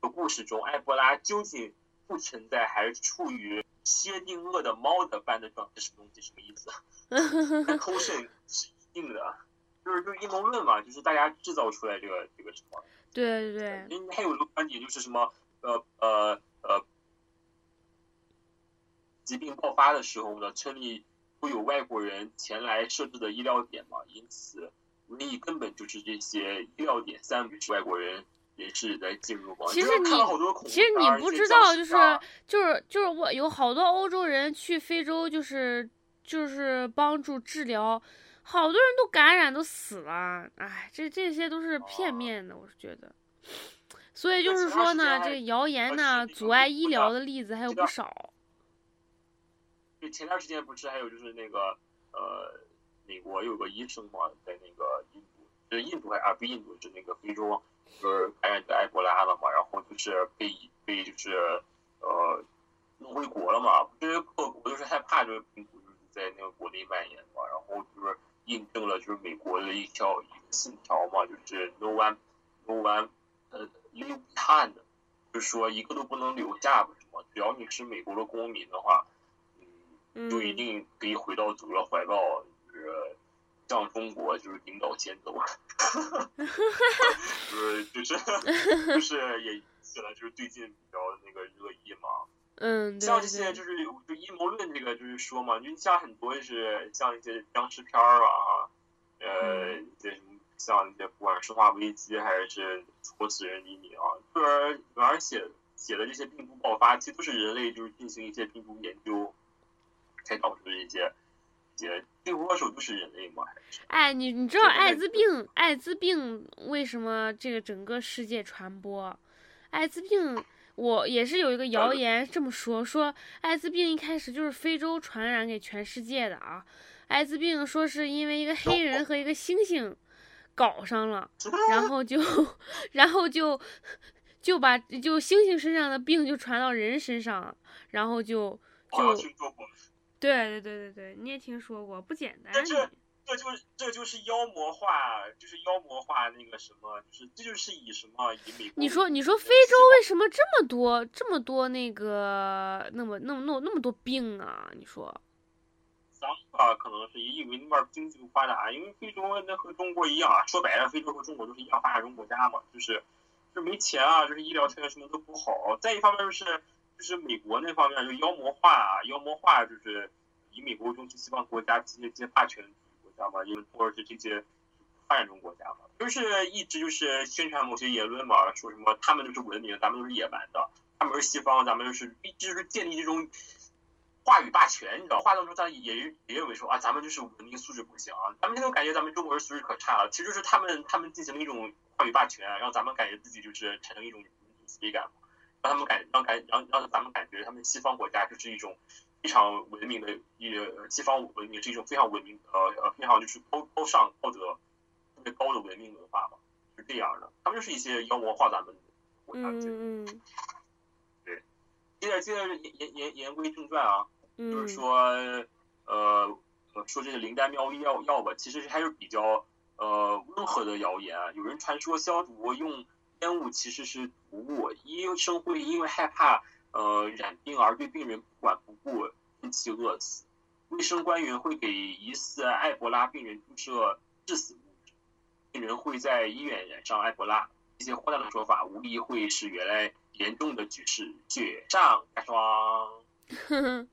的故事中，埃博拉究竟不存在，还是处于薛定谔的猫的般的状态？什么东西？什么意思？偷肾是一定的，就是就是阴谋论嘛，就是大家制造出来这个这个什么？对对对。因为还有一个观点就是什么？呃呃呃。疾病爆发的时候呢，村里会有外国人前来设置的医疗点嘛，因此瘟疫根本就是这些医疗点三是外国人人士来进入嘛。其实你其实你不知道，就是就是就是我有好多欧洲人去非洲，就是就是帮助治疗，好多人都感染都死了。哎，这这些都是片面的，我是觉得。所以就是说呢，这谣言呢阻碍医疗的例子还有不少。前段时间不是还有就是那个呃，美国有个医生嘛，在那个印度，就是印度还啊不印度，是那个非洲，就是感染的埃博拉了嘛，然后就是被被就是呃弄回国了嘛，因为各国都是害怕这个病毒就是在那个国内蔓延嘛，然后就是印证了就是美国的一条一个信条嘛，就是 no one no one 呃 leave behind，就是说一个都不能留下，什么只要你是美国的公民的话。就一定可以回到祖国怀抱，就是向中国就是领导先走，就是就是就是也引起了就是最近比较那个热议嘛，嗯，对。像这些。就是有就阴谋论这个就是说嘛，就像很多就是像一些僵尸片儿啊，呃，嗯。这什么像那些不管是生化危机还是活死人黎明啊，就是反而写写的这些病毒爆发，其实都是人类就是进行一些病毒研究，才导致的一些一些罪魁祸首都是人类嘛，还是哎，你你知道艾滋病，艾滋病为什么这个整个世界传播？艾滋病，我也是有一个谣言这么说，说艾滋病一开始就是非洲传染给全世界的啊。艾滋病说是因为一个黑人和一个猩猩搞上了，然后就，然后就就把就猩猩身上的病就传到人身上了，然后就就。对对对对对，你也听说过，不简单但是这就是这就是妖魔化，就是妖魔化那个什么，就是这就是以什么以美国你说，你说非洲为什么这么多这么多那个那么那么那么那么多病啊？你说，脏啊，可能是因为那边经济不发达，因为非洲那和中国一样啊，说白了，非洲和中国都是一样发展中国家嘛，就是就是没钱啊，就是医疗条件什么都不好。再一方面就是就是美国那方面就妖魔化，妖魔化就是以美国为中心西方国家这些这些霸权国家嘛，因为或者是这些发展中国家嘛，就是一直就是宣传某些言论嘛，说什么他们都是文明，咱们都是野蛮的，他们是西方，咱们就是一直是建立这种话语霸权，你知道，话当中他也也认为说啊，咱们就是文明素质不行，咱们现在感觉咱们中国人素质可差了，其实就是他们他们进行了一种话语霸权，让咱们感觉自己就是产生一种自卑感嘛，让他们感让感让让咱们感觉他们西方国家就是一种非常文明的一呃西方文明是一种非常文明呃呃非常就是高高尚道德特别高的文明文化吧，是这样的，他们就是一些妖魔化咱们的国家。嗯嗯接着接着言言言言归正传啊，嗯，就是说，呃，呃说这个灵丹妙药药吧，其实还是比较呃温和的谣言啊。有人传说消毒用烟雾其实是毒物，医生会因为害怕呃染病而对病人不管不顾，因其饿死。卫生官员会给疑似埃博拉病人注射致死物质，病人会在医院染上埃博拉。这些荒诞的说法，无疑会使原来严重的局势雪上加霜。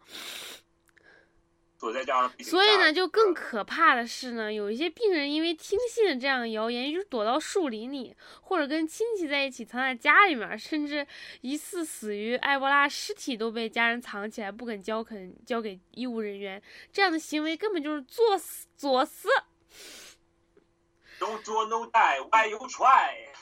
所以呢，就更可怕的是呢，有一些病人因为听信了这样的谣言，就是躲到树林里，或者跟亲戚在一起藏在家里面，甚至疑似死于埃博拉尸体都被家人藏起来，不肯交肯交给医务人员。这样的行为根本就是作死作死。No draw, no die, why you try?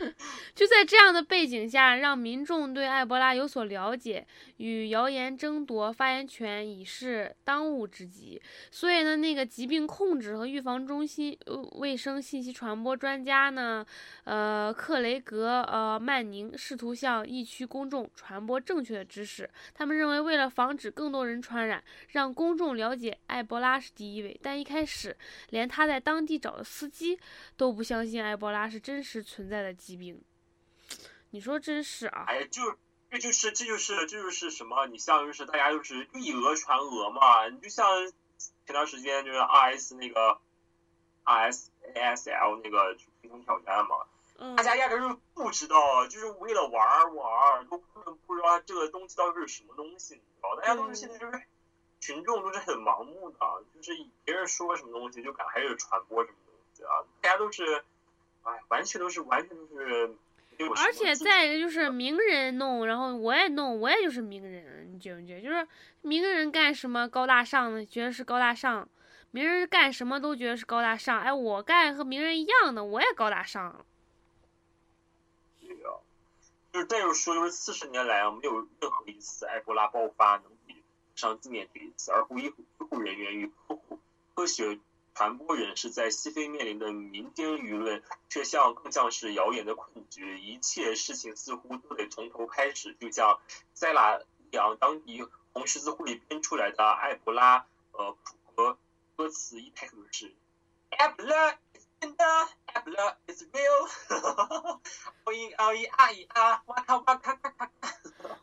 就在这样的背景下，让民众对埃博拉有所了解，与谣言争夺发言权已是当务之急。所以呢，那个疾病控制和预防中心卫生信息传播专家呢，呃，克雷格呃曼宁试图向疫区公众传播正确的知识。他们认为，为了防止更多人传染，让公众了解埃博拉是第一位。但一开始，连他在当地找的司机都不相信埃博拉是真实存在的疾病。你说真是啊？哎呀，就这就是这就是这就是什么？你像就是大家就是以讹传讹嘛。你就像前段时间就是 R S 那个 R S A S L 那个平衡挑战嘛，嗯大家压根儿就不知道，就是为了玩儿玩儿，都不知道这个东西到底是什么东西，你知道？大家都是现在就是群众都是很盲目的，就是别人说什么东西就敢开始传播什么啊，大家都是，哎，完全都是完全都是而且再一个就是名人弄，然后我也弄，我也就是名人，你觉不觉得？就是名人干什么高大上的，觉得是高大上；名人干什么都觉得是高大上。哎，我干和名人一样的，我也高大上。对啊，就是再有说，就是四十年来啊，没有任何一次埃博拉爆发能比上今年这一次，而护医护人员与科学传播人士在西非面临的民间舆论，却像更像是谣言的困局，一切事情似乎都得从头开始，就像塞拉利昂当地红十字会编出来的埃博拉呃普歌歌词一开头是埃博拉。真的，Apple is real。哦咦哦咦啊咦啊，哇咔哇咔咔咔咔。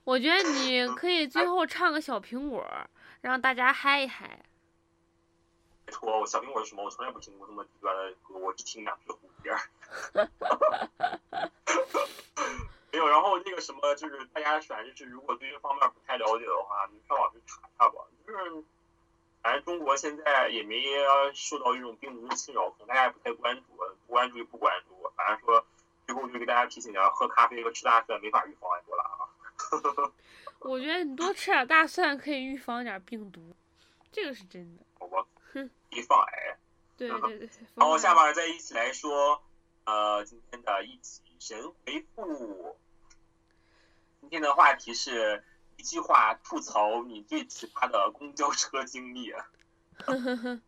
我觉得你可以最 后唱个小苹果，让大家嗨一嗨。我小苹果是什么？我从来不听过这么低端的歌，我只听两句蝴蝶。没有，然后那个什么，就是大家反正就是如果对这方面不太了解的话，你上网去查查吧。就是反正中国现在也没受到这种病毒的侵扰，可能大家也不太关注，不关注就不关注。反正说最后就给大家提醒一下，喝咖啡和吃大蒜没法预防埃博拉啊。我觉得你多吃点大蒜可以预防点病毒，这个是真的。好吧，预防癌。对对对。然后下面再一起来说，呃，今天的一起神回复。今天的话题是一句话吐槽你最奇葩的公交车经历。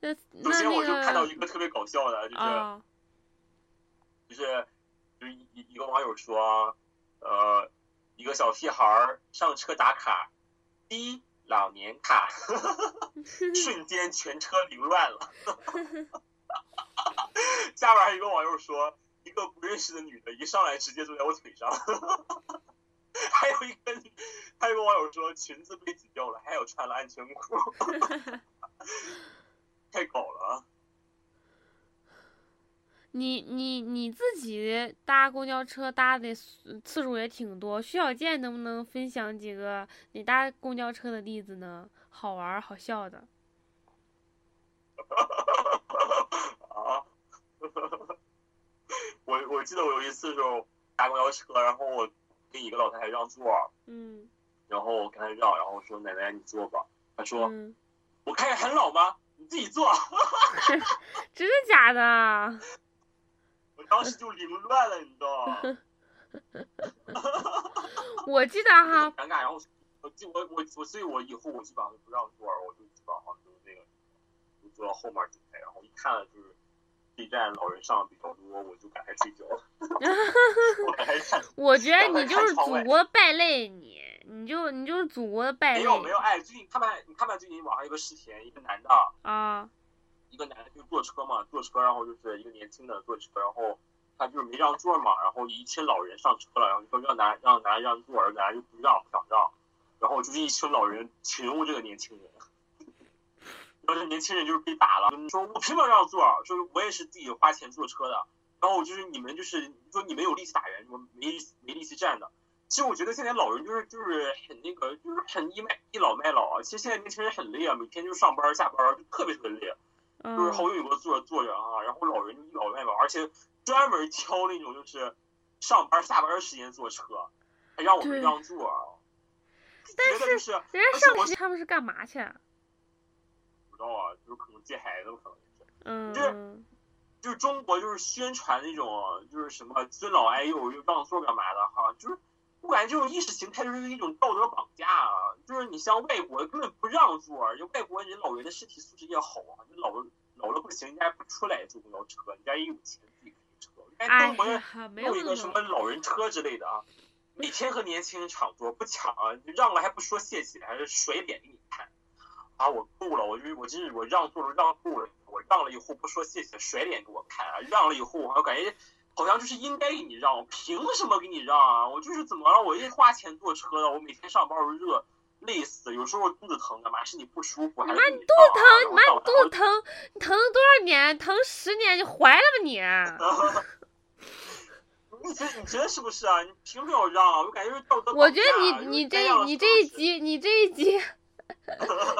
那首先我就看到一个特别搞笑的，就是，就是就是一一个网友说，呃，一个小屁孩上车打卡，滴老年卡，瞬间全车凌乱了。下边还有一个网友说，一个不认识的女的一上来直接坐在我腿上。还有一个，还有一个网友说裙子被挤掉了，还有穿了安全裤，太搞了。你你你自己搭公交车搭的次数也挺多，徐小健能不能分享几个你搭公交车的例子呢？好玩好笑的。啊，我我记得我有一次的时候搭公交车，然后我。给一个老太太让座，嗯，然后我跟她让，然后说奶奶你坐吧。她说，我看着很老吗？你自己坐。真的假的？我当时就凌乱了，你知道吗？我记得哈。尴尬，然后我记我我我，所以我以后我基本上都不让座，我就基本上就是那个就坐到后面几排，然后一看就是。这站老人上的比较多，我就赶快睡觉。我觉得你就是祖国的败类，你你就你就是祖国的败类。没有没有，哎，最近看没你看没最近网上有个视频，一个男的啊，一个男的就坐车嘛，坐车然后就是一个年轻的坐车，然后他就是没让座嘛，然后一群老人上车了，然后说让男让男让座，而男就不让不想让，然后就是一群老人群殴这个年轻人。然后这年轻人就是被打了，说我凭什么让座？说我也是自己花钱坐车的。然后就是你们就是说你们有力气打人，我没没力气站的。其实我觉得现在老人就是就是很那个，就是很倚卖倚老卖老啊。其实现在年轻人很累啊，每天就上班下班就特别特别累，就是好久有个坐坐着啊，然后老人老外吧，而且专门挑那种就是上班下班时间坐车，还让我们让座。但是人家上学他们是干嘛去？啊，就是可能接孩子，可能是，嗯，就是就是中国就是宣传那种就是什么尊老爱幼又让座干嘛的哈，就是我感觉这种意识形态就是一种道德绑架啊，就是你像外国根本不让座，就外国人老人的身体素质也好啊，你老了老了不行，人家不出来坐公交车，人家也有钱自己开车，人家中国人有一个什么老人车之类的啊，每天和年轻人抢座不抢啊，让了还不说谢谢，还是甩脸给你看。啊，我够了！我就我真是我让座让够了，我让了以后不说谢谢，甩脸给我看啊！让了以后，我感觉好像就是应该给你让，凭什么给你让啊？我就是怎么了？我一花钱坐车的，我每天上班儿热，累死，有时候肚子疼干嘛？是你不舒服，还妈你肚子疼，你妈你肚子疼，你疼了多少年？疼十年你怀了吧你？你觉你觉得是不是啊？你凭什么要让？我感觉是道德我觉得你你这你这一集你这一集。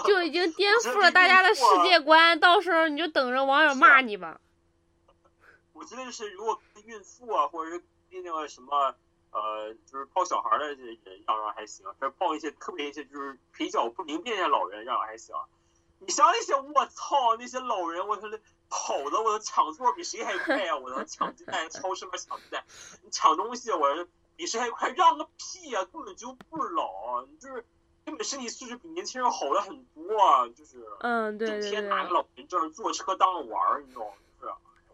就已经颠覆了大家的世界观，到时候你就等着网友骂你吧。我觉得是，如果孕妇啊，或者是那个什么，呃，就是抱小孩的这些人让让还行，是抱一些特别一些就是腿脚不灵便的老人让让还行。你想那些，我操，那些老人，我操，跑的我都抢座比谁还快啊！我能 抢鸡蛋，超市里抢鸡蛋，你抢东西，我比谁还快，让个屁呀！根本就不老，就是。根本身体素质比年轻人好了很多啊，就是，嗯，对对对，整天拿个老人证坐车当玩儿，你知道吗？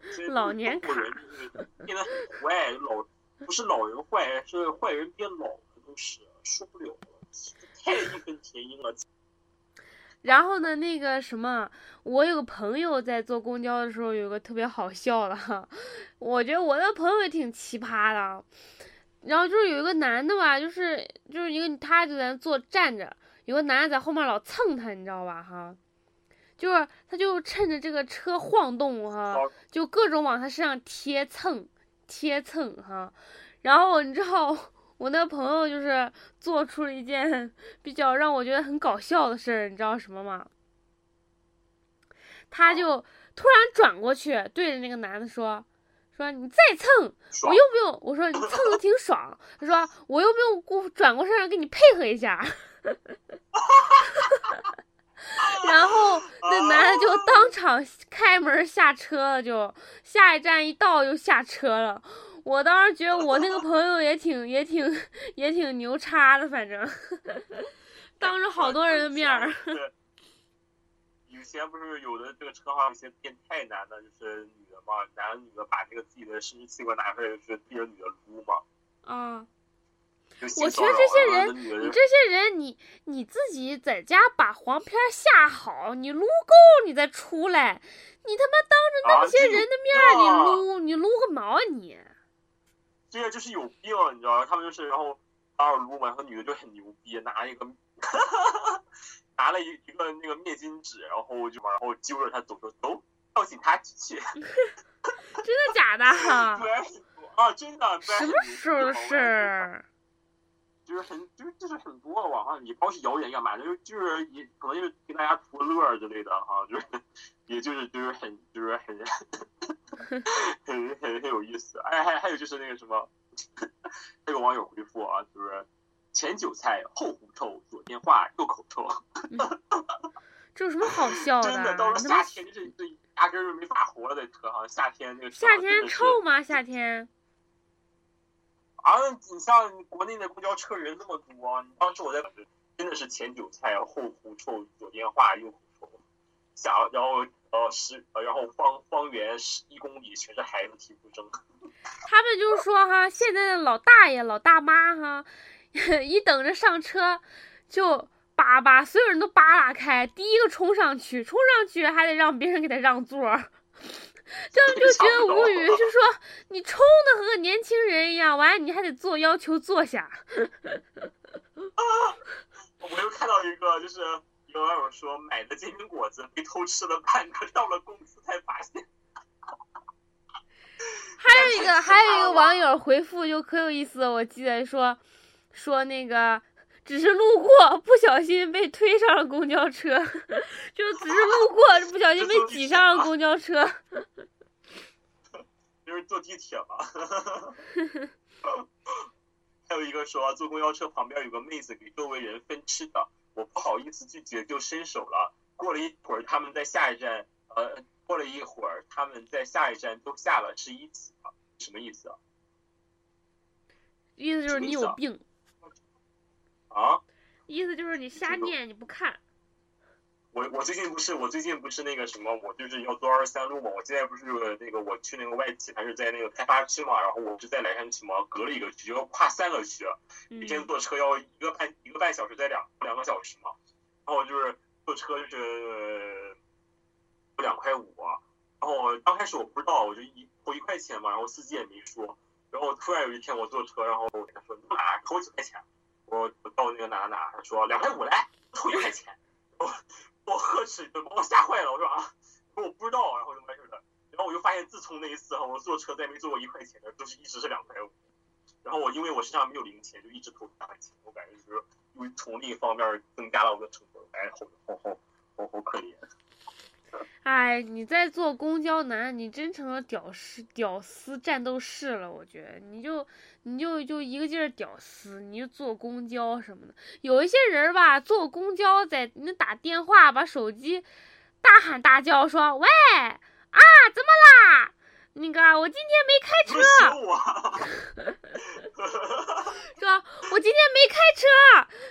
是，老年卡变得很坏，老不是老人坏，是坏人变老了，都是受不了了，太义愤填膺了。然后呢，那个什么，我有个朋友在坐公交的时候，有个特别好笑的哈，我觉得我的朋友也挺奇葩的。然后就是有一个男的吧，就是就是一个他就在那坐站着，有个男的在后面老蹭他，你知道吧？哈，就是他就趁着这个车晃动哈，就各种往他身上贴蹭贴蹭哈。然后你知道，我那个朋友就是做出了一件 比较让我觉得很搞笑的事儿，你知道什么吗？他就突然转过去对着那个男的说：“说你再蹭，我又不用？”我说：“你蹭的挺爽。”他说：“我又不用过转过身来跟你配合一下？” 然后那男的就当场开门下车了，就下一站一到就下车了。我当时觉得我那个朋友也挺也挺也挺牛叉的，反正 当着好多人的面儿。以前不是有的这个车上有些变态男的，就是女的嘛，男的女的把这个自己的生殖器官拿出来，就是对着女的撸嘛。啊。我觉得这些人，你这些人，你你自己在家把黄片下好，你撸够你再出来，你他妈当着那些人的面你撸，你撸个毛啊你！这些就是有病，你知道吗？他们就是然后当着撸嘛，然后女的就很牛逼，拿一个 拿了一一个那个面巾纸，然后就然后揪着他走走走到警察局去。真的假的？对啊，真的。什么时候的事？就是很，就是就是很多网上你不是谣言干嘛，就是就是也可能就是给大家图个乐之类的啊，就是也就是就是很就是很 很很很有意思。哎，还还有就是那个什么，那个网友回复啊，就是前韭菜后狐臭，左电话右口臭。这有什么好笑的？真的到了夏天就是这压根儿就没法活了在车上，夏天那个夏天臭吗？夏天。啊，你像国内的公交车人那么多，当时我在真的是前韭菜后狐臭，左电话右狐臭，下然后呃十然后方方圆十一公里全是孩子啼哭声。他们就说哈，现在的老大爷老大妈哈，一等着上车就叭叭，所有人都扒拉开，第一个冲上去，冲上去还得让别人给他让座。这样就觉得无语，就说你冲的和个年轻人一样，完了你还得做，要求坐下。我又看到一个，就是有网友说买的煎饼果子被偷吃了半个，到了公司才发现。还有一个，还有一个网友回复就可有意思，我记得说说那个。只是路过，不小心被推上了公交车，就只是路过，不小心被挤上了公交车。就是坐地铁吧。还有一个说，坐公交车旁边有个妹子给周围人分吃的，我不好意思拒绝，就伸手了。过了一会儿，他们在下一站，呃，过了一会儿，他们在下一站都下了，是一起的，什么意思啊？意思就是你有病。啊，意思就是你瞎念，你不看。我我最近不是我最近不是那个什么，我就是要坐二十三路嘛。我现在不是那个我去那个外企，还是在那个开发区嘛。然后我是在莱山区嘛，隔了一个区，要跨三个区，一天坐车要一个半一个半小时，再两两个小时嘛。然后就是坐车就是两块五，然后刚开始我不知道，我就一投一块钱嘛，然后司机也没说。然后突然有一天我坐车，然后我跟他说你哪投几块钱？我我到那个哪哪，他说两块五来，凑一块钱，我我呵斥，把我吓坏了。我说啊，我说我不知道，然后就完事了。然后我就发现，自从那一次哈，我坐车再没坐过一块钱的，都是一直是两块五。然后我因为我身上没有零钱，就一直投两块钱。我感觉就是因为从另一方面增加了我的成本，哎，好好好好好可怜。哎，你在坐公交难，你真成了屌丝屌丝战斗士了。我觉得你就你就就一个劲儿屌丝，你就坐公交什么的。有一些人吧，坐公交在那打电话，把手机大喊大叫说：“喂啊，怎么啦？那个我今天没开车，是吧？我今天没开车，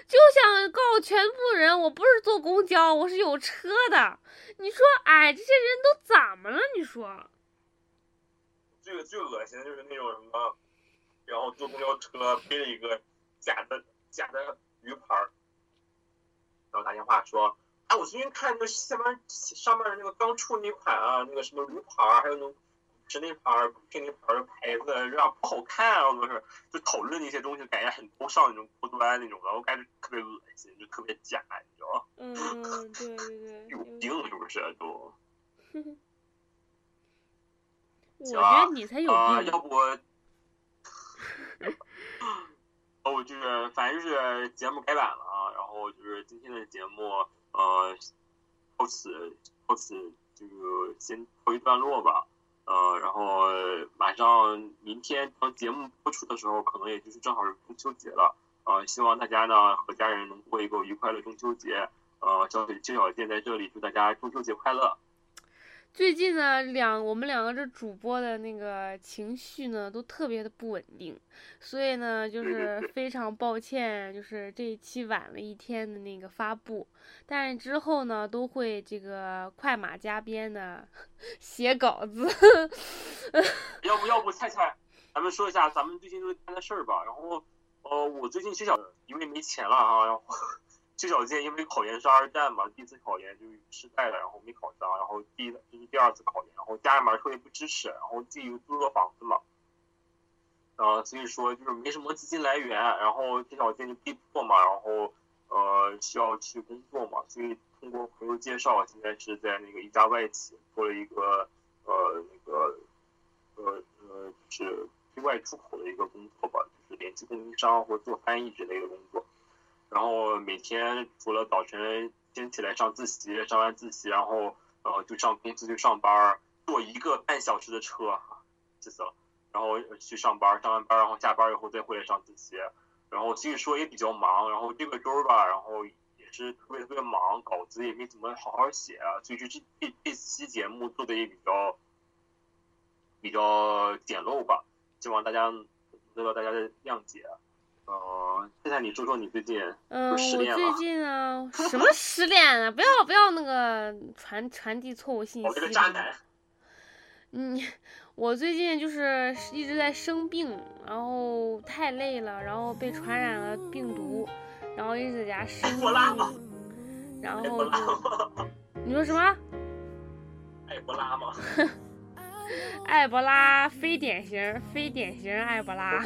就想告诉全部人，我不是坐公交，我是有车的。”你说，哎，这些人都怎么了？你说，最最恶心的就是那种什么，然后坐公交车背着一个假的假的鱼牌儿，然后打电话说，哎，我最近看那个下面上面的那个刚出那款啊，那个什么驴牌儿，还有那是那牌儿、那牌儿的牌子，这样不好看啊，都是就讨论那些东西，感觉很高尚那种高端那种，的，我感觉特别恶心，就特别假，你知道吗？嗯，对对对。有病是不是都？我觉得你才有病。要不，哦就是反正就是节目改版了啊，然后就是今天的节目呃，到此到此就先告一段落吧。呃，然后马上明天当节目播出的时候，可能也就是正好是中秋节了。呃，希望大家呢和家人能过一个愉快的中秋节。呃，小小金小店在这里祝大家中秋节快乐。最近呢，两我们两个这主播的那个情绪呢，都特别的不稳定，所以呢，就是 非常抱歉，就是这一期晚了一天的那个发布，但是之后呢，都会这个快马加鞭的 写稿子。要不要不菜菜，咱们说一下咱们最近都干的事儿吧。然后，呃，我最近学校因为没钱了啊，然后。邱小健因为考研是二战嘛，第一次考研就失败了，然后没考上，然后第这是第二次考研，然后家里面特别不支持，然后自己又租了房子嘛，呃，所以说就是没什么资金来源，然后邱小健就被迫嘛，然后呃需要去工作嘛，所以通过朋友介绍，现在是在那个一家外企做了一个呃那个呃呃就是对外出口的一个工作吧，就是联系供应商或做翻译之类的工作。然后每天除了早晨先起来上自习，上完自习，然后呃就上公司去上班，坐一个半小时的车，气死了。然后去上班，上完班然后下班以后再回来上自习，然后所以说也比较忙。然后这个周吧，然后也是特别特别忙，稿子也没怎么好好写，所以这这这期节目做的也比较比较简陋吧，希望大家得到大家的谅解。哦，现在你说说你最近嗯，我最近啊，什么失恋啊？不要不要那个传传递错误信息。我这个渣男。嗯，我最近就是一直在生病，然后太累了，然后被传染了病毒，然后一直在家 生病。然后就 你说什么？埃博拉吗？埃博拉，非典型，非典型埃博拉。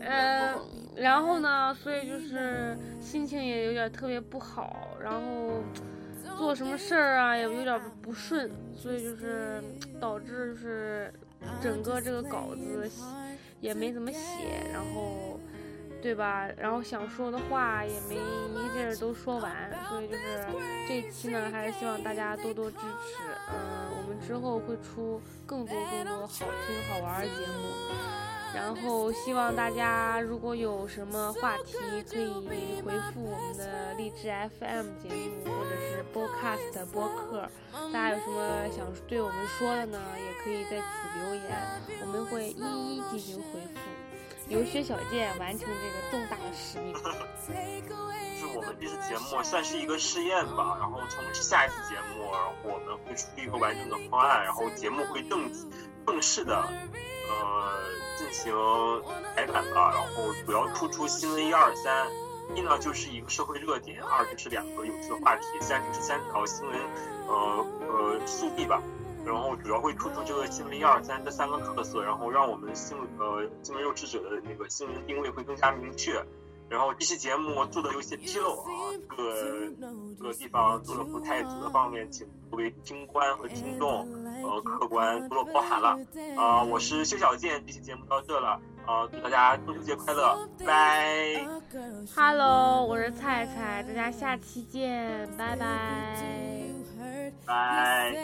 嗯，然后呢，所以就是心情也有点特别不好，然后做什么事儿啊也有点不顺，所以就是导致就是整个这个稿子也没怎么写，然后对吧？然后想说的话也没一个劲儿都说完，所以就是这期呢，还是希望大家多多支持。嗯，我们之后会出更多更多好听好玩的节目。然后希望大家如果有什么话题，可以回复我们的励志 FM 节目，或者是 Podcast 播客。大家有什么想对我们说的呢？也可以在此留言，我们会一一进行回复。留学小健完成这个重大的使命。就是我们这次节目算是一个试验吧，然后从下一次节目，我们会出一个完整的方案，然后节目会正正式的，呃。进行改版了，然后主要突出新闻一二三，一呢就是一个社会热点，二就是两个有趣的话题，三就是三条新闻，呃呃速递吧，然后主要会突出这个新闻一二三这三个特色，然后让我们新呃新闻有志者的那个新闻定位会更加明确。然后这期节目做的有些纰漏啊，各个这个地方做的不太足的方面，请各位听官和听众呃客观多多包涵了啊！我是薛小健，这期节目到这了啊，祝大家中秋节快乐，拜。Hello，我是菜菜，大家下期见，拜拜。拜。